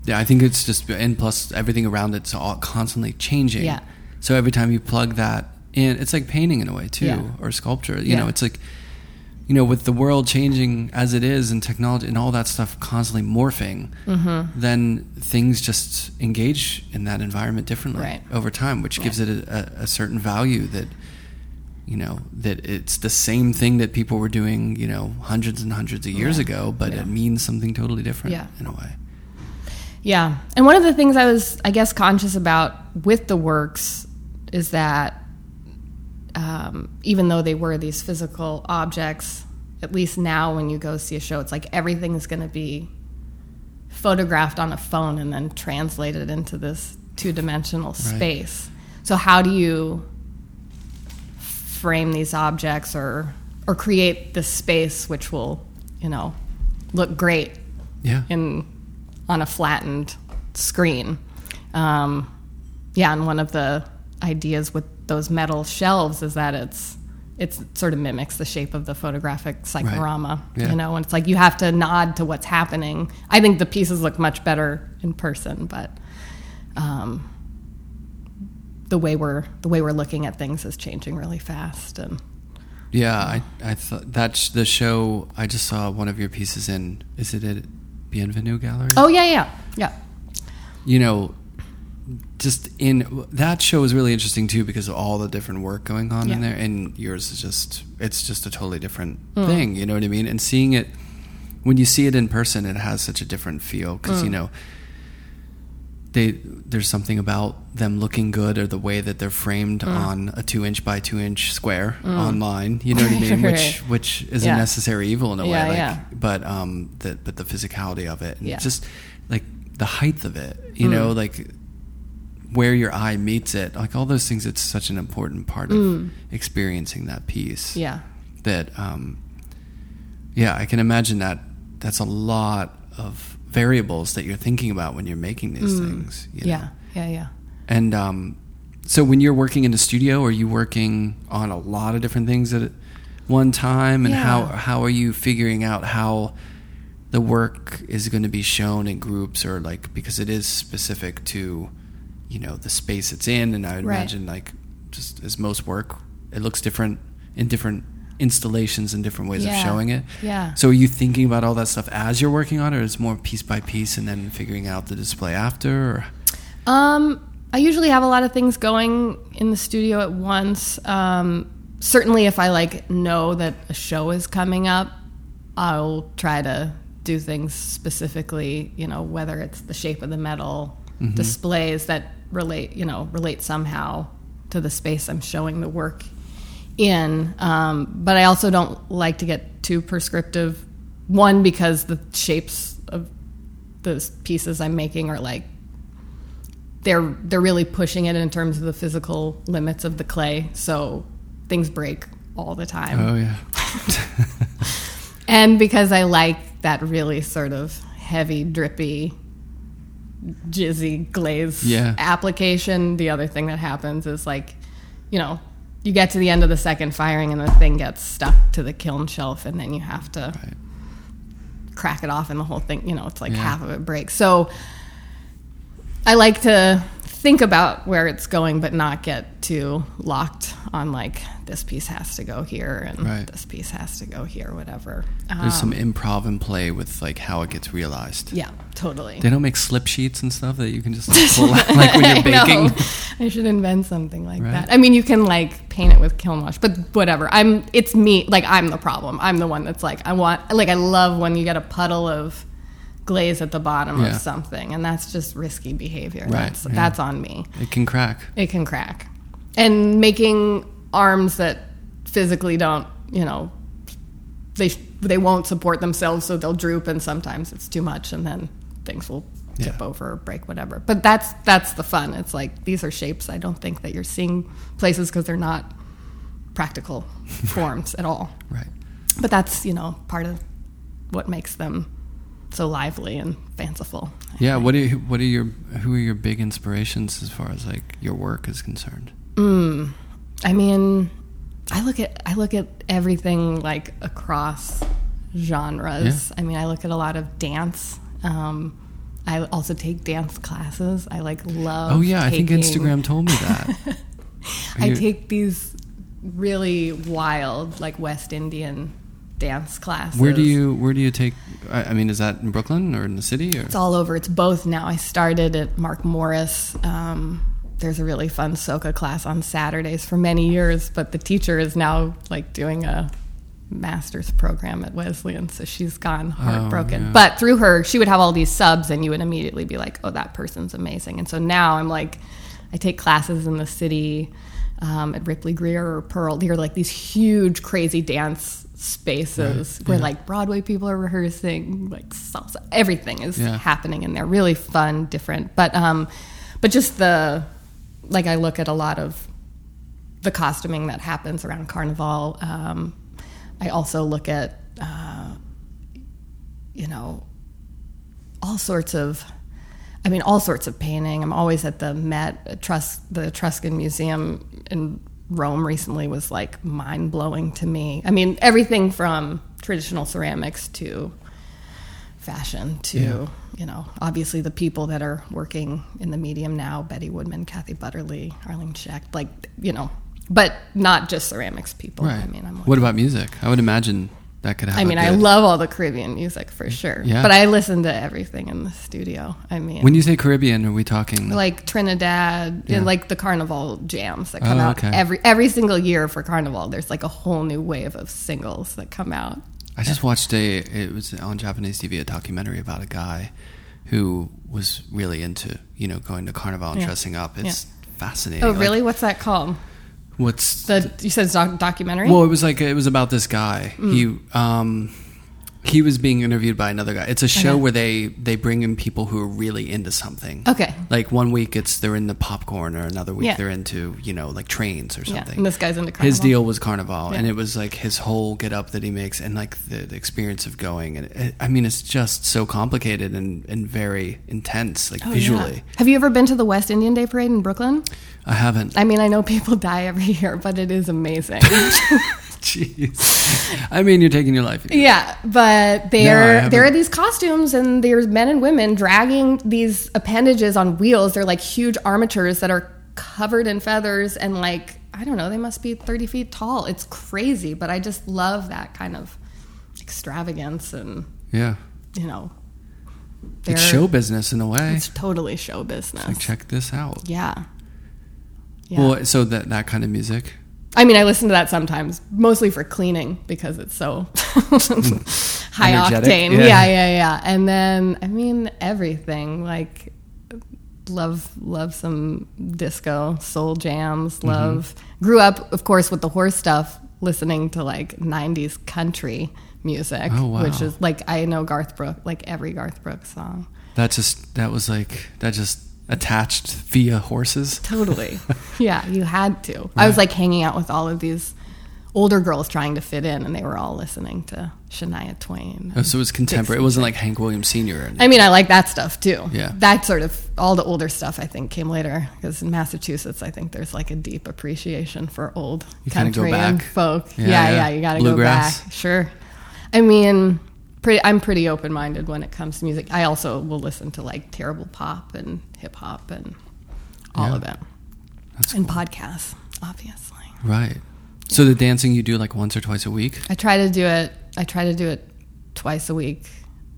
Yeah, I think it's just and plus everything around it's all constantly changing. Yeah. So every time you plug that in, it's like painting in a way too, Yeah. or sculpture. You know, it's like you know, with the world changing as it is and technology and all that stuff constantly morphing, Mm-hmm. then things just engage in that environment differently Right. over time, which gives it a, a, a certain value that you know that it's the same thing that people were doing, you know, hundreds and hundreds of years Yeah. ago, but Yeah. it means something totally different Yeah. in a way. Yeah. And one of the things I was, I guess, conscious about with the works is that um, even though they were these physical objects, at least now when you go see a show, it's like everything's going to be photographed on a phone and then translated into this two dimensional space. So, how do you frame these objects or, or create this space which will, you know, look great Yeah. in on a flattened screen. Um, yeah, and one of the ideas with those metal shelves is that it's It sort of mimics the shape of the photographic cyclorama, Yeah. you know, and it's like you have to nod to what's happening. I think the pieces look much better in person, but um, the way we're the way we're looking at things is changing really fast, and Yeah, I I thought that's the show. I just saw one of your pieces in. Is it at Bienvenue Gallery? oh yeah, yeah, yeah. you know, just in that show is really interesting too because of all the different work going on in there, and yours is just it's just a totally different hmm. thing. You know what I mean? And seeing it when you see it in person, it has such a different feel because you hmm. know they there's something about them looking good or the way that they're framed on a two inch by two inch square online. You know what I mean? (laughs) Which which is Yeah. a necessary evil in a Yeah, way. Like, yeah. But um, the but the physicality of it, and Yeah. just like the height of it. You know, like where your eye meets it. Like all those things. It's such an important part of experiencing that piece Yeah. that um, yeah i can imagine that that's a lot of variables that you're thinking about when you're making these things you know? Yeah. Yeah. Yeah. and um, so when you're working in a studio are you working on a lot of different things at one time and how how are you figuring out how the work is going to be shown in groups or like because it is specific to you know the space it's in and i would Right. imagine like just as most work it looks different in different installations and different ways of showing it Yeah. so are you thinking about all that stuff as you're working on it or is it more piece by piece and then figuring out the display after or Um, I usually have a lot of things going in the studio at once. Um, certainly, if I like know that a show is coming up, I'll try to do things specifically. You know, whether it's the shape of the metal, displays that relate, you know, relate somehow to the space I'm showing the work in. Um, but I also don't like to get too prescriptive. One because the shapes of those pieces I'm making are like they're they're really pushing it in terms of the physical limits of the clay, so things break all the time. oh yeah (laughs) And because I like that really sort of heavy, drippy, jizzy glaze Yeah. application, the other thing that happens is like, you know, you get to the end of the second firing and the thing gets stuck to the kiln shelf, and then you have to right. crack it off and the whole thing, you know, it's like Yeah. half of it breaks. So I like to think about where it's going, but not get too locked on like this piece has to go here and Right. this piece has to go here, whatever. There's some Um, improv and play with like how it gets realized. yeah, totally. They don't make slip sheets and stuff that you can just (laughs) like, pull out, like when you're (laughs) I baking. (laughs) I should invent something like Right. that. I mean, you can like paint it with kiln wash, but whatever. I'm. It's me. Like I'm the problem. I'm the one that's like I want. Like I love when you get a puddle of glaze at the bottom Yeah. of something, and that's just risky behavior. Right, That's yeah. that's on me. It can crack. It can crack, and making arms that physically don't, you know, they they won't support themselves, so they'll droop, and sometimes it's too much, and then things will tip Yeah. over or break, whatever. But that's that's the fun. It's like these are shapes I don't think that you're seeing places because they're not practical (laughs) forms at all. Right. But that's you know part of what makes them so lively and fanciful. Yeah. What are you, what are your who are your big inspirations as far as like your work is concerned? Mm, I mean, I look at I look at everything like across genres. I mean, I look at a lot of dance. Um, I also take dance classes. I like love. Oh yeah, I think Instagram told me that. (laughs) I you- take these really wild, like West Indian dance classes. Where do you where do you take? I, I mean, is that in Brooklyn or in the city? Or? It's all over. It's both now. I started at Mark Morris. Um, there's a really fun soca class on Saturdays for many years, but the teacher is now like doing a master's program at Wesleyan, so she's gone heartbroken. yeah. But through her, she would have all these subs, and you would immediately be like, "Oh, that person's amazing." And so now I'm like, I take classes in the city um, at Ripley Grier or Pearl. They're like these huge, crazy dance spaces where like Broadway people are rehearsing, like salsa. Everything is Yeah. happening in there. Really fun, different, but um, but just the like I look at a lot of the costuming that happens around Carnival. Um, I also look at, uh, you know, all sorts of, I mean, all sorts of painting. I'm always at the Met, Trus- the Etruscan Museum in Rome recently was like mind blowing to me. I mean, everything from traditional ceramics to fashion to Yeah. you know obviously the people that are working in the medium now betty woodman kathy butterly arlene shechet like you know but not just ceramics people Right. i mean i'm what about music? I would imagine that could have. I mean, I love all the Caribbean music for sure. Yeah. But I listen to everything in the studio. I mean, When you say Caribbean, are we talking? like Trinidad Yeah. and like the Carnival jams that oh, come Oh, out okay. every every single year for Carnival. There's like a whole new wave of singles that come out. I just watched a. It was on Japanese TV a documentary about a guy who was really into you know going to Carnival and Yeah. dressing up. It's fascinating. Oh, Like, really? What's that called? What's The you said it's doc- documentary? Well, it was like it was about this guy. Mm. He um he was being interviewed by another guy. It's a show Okay. where they they bring in people who are really into something. Okay. Like one week it's they're into popcorn, or another week Yeah. they're into you know like trains or yeah. something. And this guy's into carnival. his deal was Carnival, and it was like his whole get up that he makes, and like the, the experience of going. And it, I mean, it's just so complicated and, and very intense, like Oh, yeah. visually. Have you ever been to the West Indian Day Parade in Brooklyn? I haven't. I mean, I know people (laughs) die every year, but it is amazing. (laughs) Jeez. I mean, you're taking your life. (laughs) Yeah, but there haven't. there are these costumes and there's men and women dragging these appendages on wheels. They're like huge armatures that are covered in feathers and like I don't know, they must be 30 feet tall. It's crazy, but I just love that kind of extravagance and Yeah. you know, It's show business in a way. It's totally show business. Like, check this out. yeah. Yeah. Well, so that that kind of music. I mean, I listen to that sometimes, mostly for cleaning because it's so (laughs) high Energetic, octane. yeah. Yeah. yeah, yeah, And then, I mean, everything like love, love some disco, soul jams. Mm-hmm. Love. Grew up, of course, with the horse stuff, listening to like '90s country music, Oh, wow. which is like I know Garth Brooks, like every Garth Brooks song. That just that was like that just attached via horses. Totally. (laughs) yeah, you had to. I was like hanging out with all of these older girls trying to fit in, and they were all listening to Shania Twain. Oh, so it was contemporary. It wasn't like Hank Williams Sr. or. I mean, I like that stuff too. Yeah. That sort of, all the older stuff I think came later. Because in Massachusetts, I think there's like a deep appreciation for old You kinda go country and folk. Yeah, Yeah, yeah. yeah, you got to go back. Sure. I mean, pretty, I'm pretty open minded when it comes to music. I also will listen to like terrible pop and hip hop and all Yeah. of it. That's And cool. podcasts, obviously. right. So the dancing you do like once or twice a week. I try to do it. I try to do it twice a week.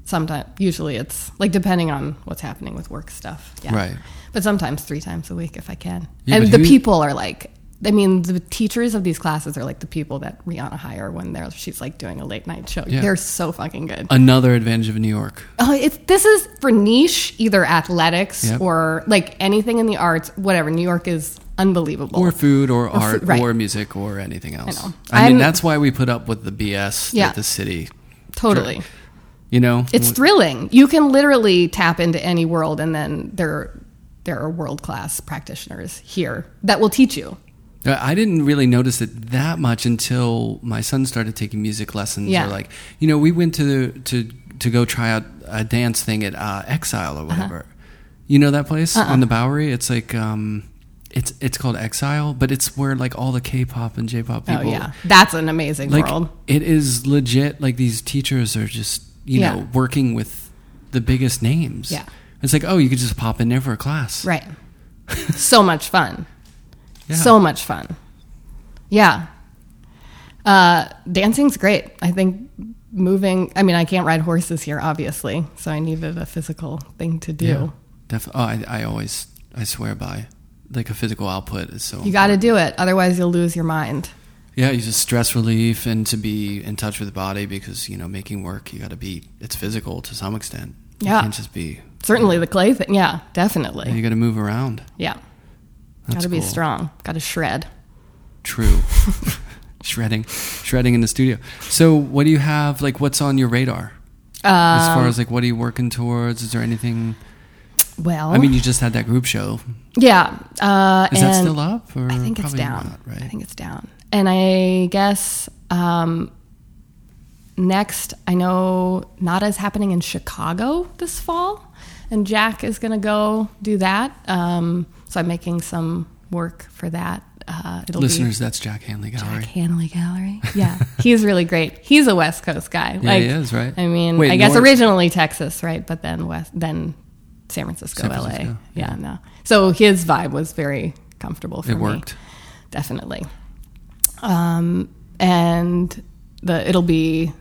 Sometimes, usually it's like depending on what's happening with work stuff. Yeah. Right. But sometimes three times a week if I can. Yeah, and the who- people are like, I mean, the teachers of these classes are like the people that Rihanna hire when they're she's like doing a late night show. Yeah. They're so fucking good. Another advantage of New York. Oh, it's this is for niche, either athletics Yep. or like anything in the arts, whatever. New York is unbelievable. Or food, or, art, right. or music, or anything else. know. I, mean, I'm- that's why we put up with the BS Yeah. that the city. totally. You know, It's thrilling. You can literally tap into any world, and then there there are world class practitioners here that will teach you. Uh, I didn't really notice it that much until my son started taking music lessons. Yeah. Or like, you know, we went to to to go try out a dance thing at uh, Exile or whatever. You know that place Uh-uh. on the Bowery? It's like um, it's it's called Exile, but it's where like all the K-pop and J-pop people. oh yeah, that's an amazing like world. it is legit. Like these teachers are just you Yeah. know working with the biggest names. Yeah. it's like oh, you could just pop in there for a class. Right. so much fun. Yeah. So much fun. Yeah. Uh, dancing's great. I think moving. I mean, I can't ride horses here, obviously, so I needed a physical thing to do. Yeah, def- oh, I, I always I swear by like a physical output is so. You got to do it, otherwise you'll lose your mind. yeah, you just stress relief and to be in touch with the body because you know making work you got to be it's physical to some extent. Yeah. you can't just be. Certainly the clay thing. Yeah, definitely. You got to move around. Yeah. Got to be strong. Got to shred. True. (laughs) shredding, shredding in the studio. So, what do you have? Like, what's on your radar as far Um, as like what are you working towards? Is there anything? Well, I mean, you just had that group show. yeah. Uh, Is that still up? Or I think it's down. not, right? I think it's down. And I guess um, next, I know Nada's happening in Chicago this fall, and Jack is going to go do that. Um, so I'm making some work for that uh, Listeners, that's Jack Hanley Gallery. Jack Hanley Gallery. Yeah, he's really great. He's a West Coast guy. Yeah, he is, right? I mean, Wait, I guess North- originally Texas, right? But then West, then San Francisco, San LA. Francisco, Yeah, no. So his vibe was very comfortable for It me. It worked. definitely. Um, and the it'll be,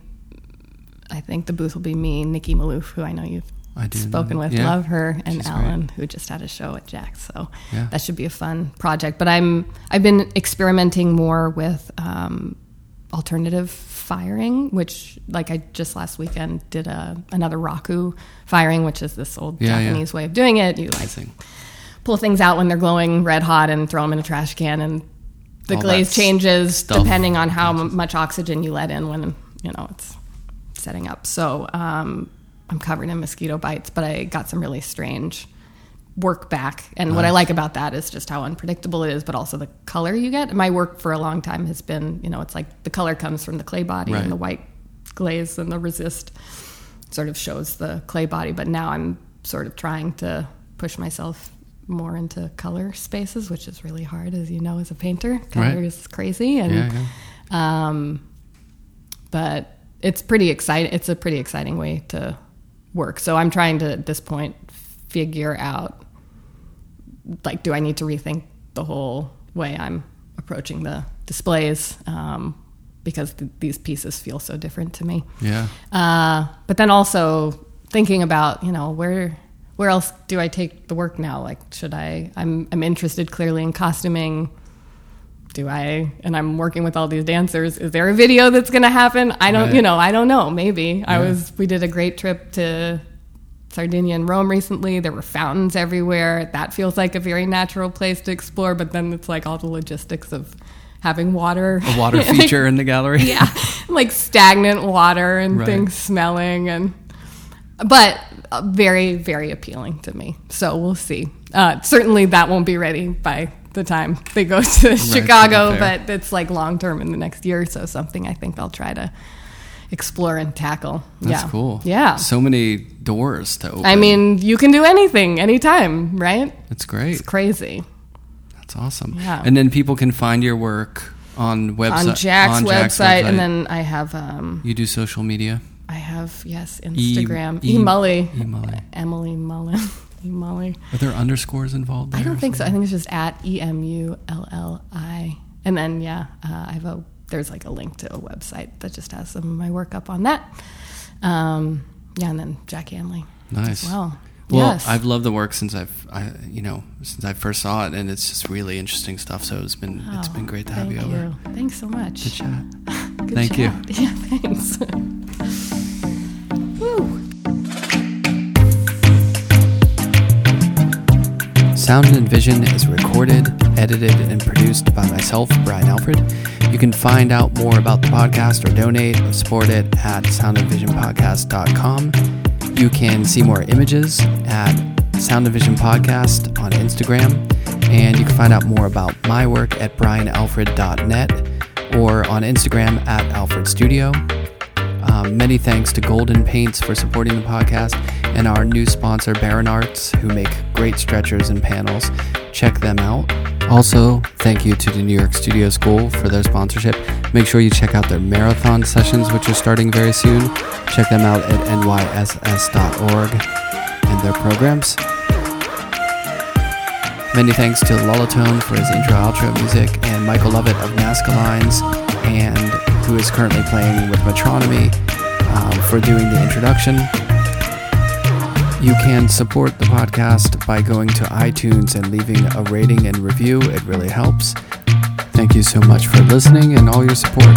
I think the booth will be me, Nikki Maloof, who I know you've I know spoken with, Yeah. love her, and She's great. Alan, who just had a show at Jack's. So Yeah. that should be a fun project. But I'm I've been experimenting more with um, alternative firing, which like I just last weekend did a another raku firing, which is this old Yeah. Japanese way of doing it. You like pull things out when they're glowing red hot and throw them in a trash can and the All glaze changes stuff. depending on how much oxygen you let in when you know it's setting up so um, i'm covered in mosquito bites but i got some really strange work back and what i like about that is just how unpredictable it is but also the color you get my work for a long time has been you know it's like the color comes from the clay body Right. and the white glaze and the resist sort of shows the clay body, but now I'm sort of trying to push myself more into color spaces, which is really hard, as you know, as a painter. Color Right. is crazy, and Yeah, um, but it's pretty exciting. It's a pretty exciting way to work. So I'm trying to at this point figure out, like, do I need to rethink the whole way I'm approaching the displays? Um, because th- these pieces feel so different to me. Yeah. Uh, but then also thinking about, you know, where where else do I take the work now? Like, should I? I'm I'm interested clearly in costuming. Do I? And I'm working with all these dancers. Is there a video that's going to happen? I don't. Right. You know, I don't know. Maybe I was. We did a great trip to Sardinia and Rome recently. There were fountains everywhere. That feels like a very natural place to explore. But then it's like all the logistics of having water, A water (laughs) feature in the gallery. yeah, like stagnant water and Right. things smelling and but uh, very very appealing to me. So we'll see. Uh, certainly that won't be ready by the time they go to Chicago, fair. but it's like long term in the next year or so. Something I think I'll try to explore and tackle. That's yeah. cool. Yeah. So many doors to open. I mean, you can do anything, anytime, right? it's great. It's crazy. That's awesome. Yeah. And then people can find your work on website On Jack's, on website, and then I have um, you do social media. I have yes E- Instagram. E- E Mully. E. Mully. Emily Mullin. (laughs) Mully. Are there underscores involved? There I don't think so. I think it's just at E M U L L I. And then yeah, uh, I have a there's like a link to a website that just has some of my work up on that. Um, yeah, and then Jack Hanley. Nice. Well. Well, yes. I've loved the work since I've, I, you know, since I first saw it, and it's just really interesting stuff. So it's been, it's Oh, been great to have thank you over. Thanks so much. Good chat. (laughs) Good Thank you. (laughs) Yeah, thanks. (laughs) Woo. Sound and Vision is recorded, edited, and produced by myself, Brian Alfred. You can find out more about the podcast or donate or support it at soundandvisionpodcast.com. You can see more images at Sound and Vision Podcast on Instagram, and you can find out more about my work at brianalfred.net or on Instagram at Alfred Studio. Um, many thanks to Golden Paints for supporting the podcast and our new sponsor, Barron Arts, who make great stretchers and panels. Check them out. Also, thank you to the New York Studio School for their sponsorship. Make sure you check out their marathon sessions, which are starting very soon. Check them out at nyss.org and their programs. Many thanks to Lullatone for his intro outro music and Michael Lovett of NZCA Lines and who is currently playing with Metronomy um, for doing the introduction. You can support the podcast by going to iTunes and leaving a rating and review. It really helps. Thank you so much for listening and all your support.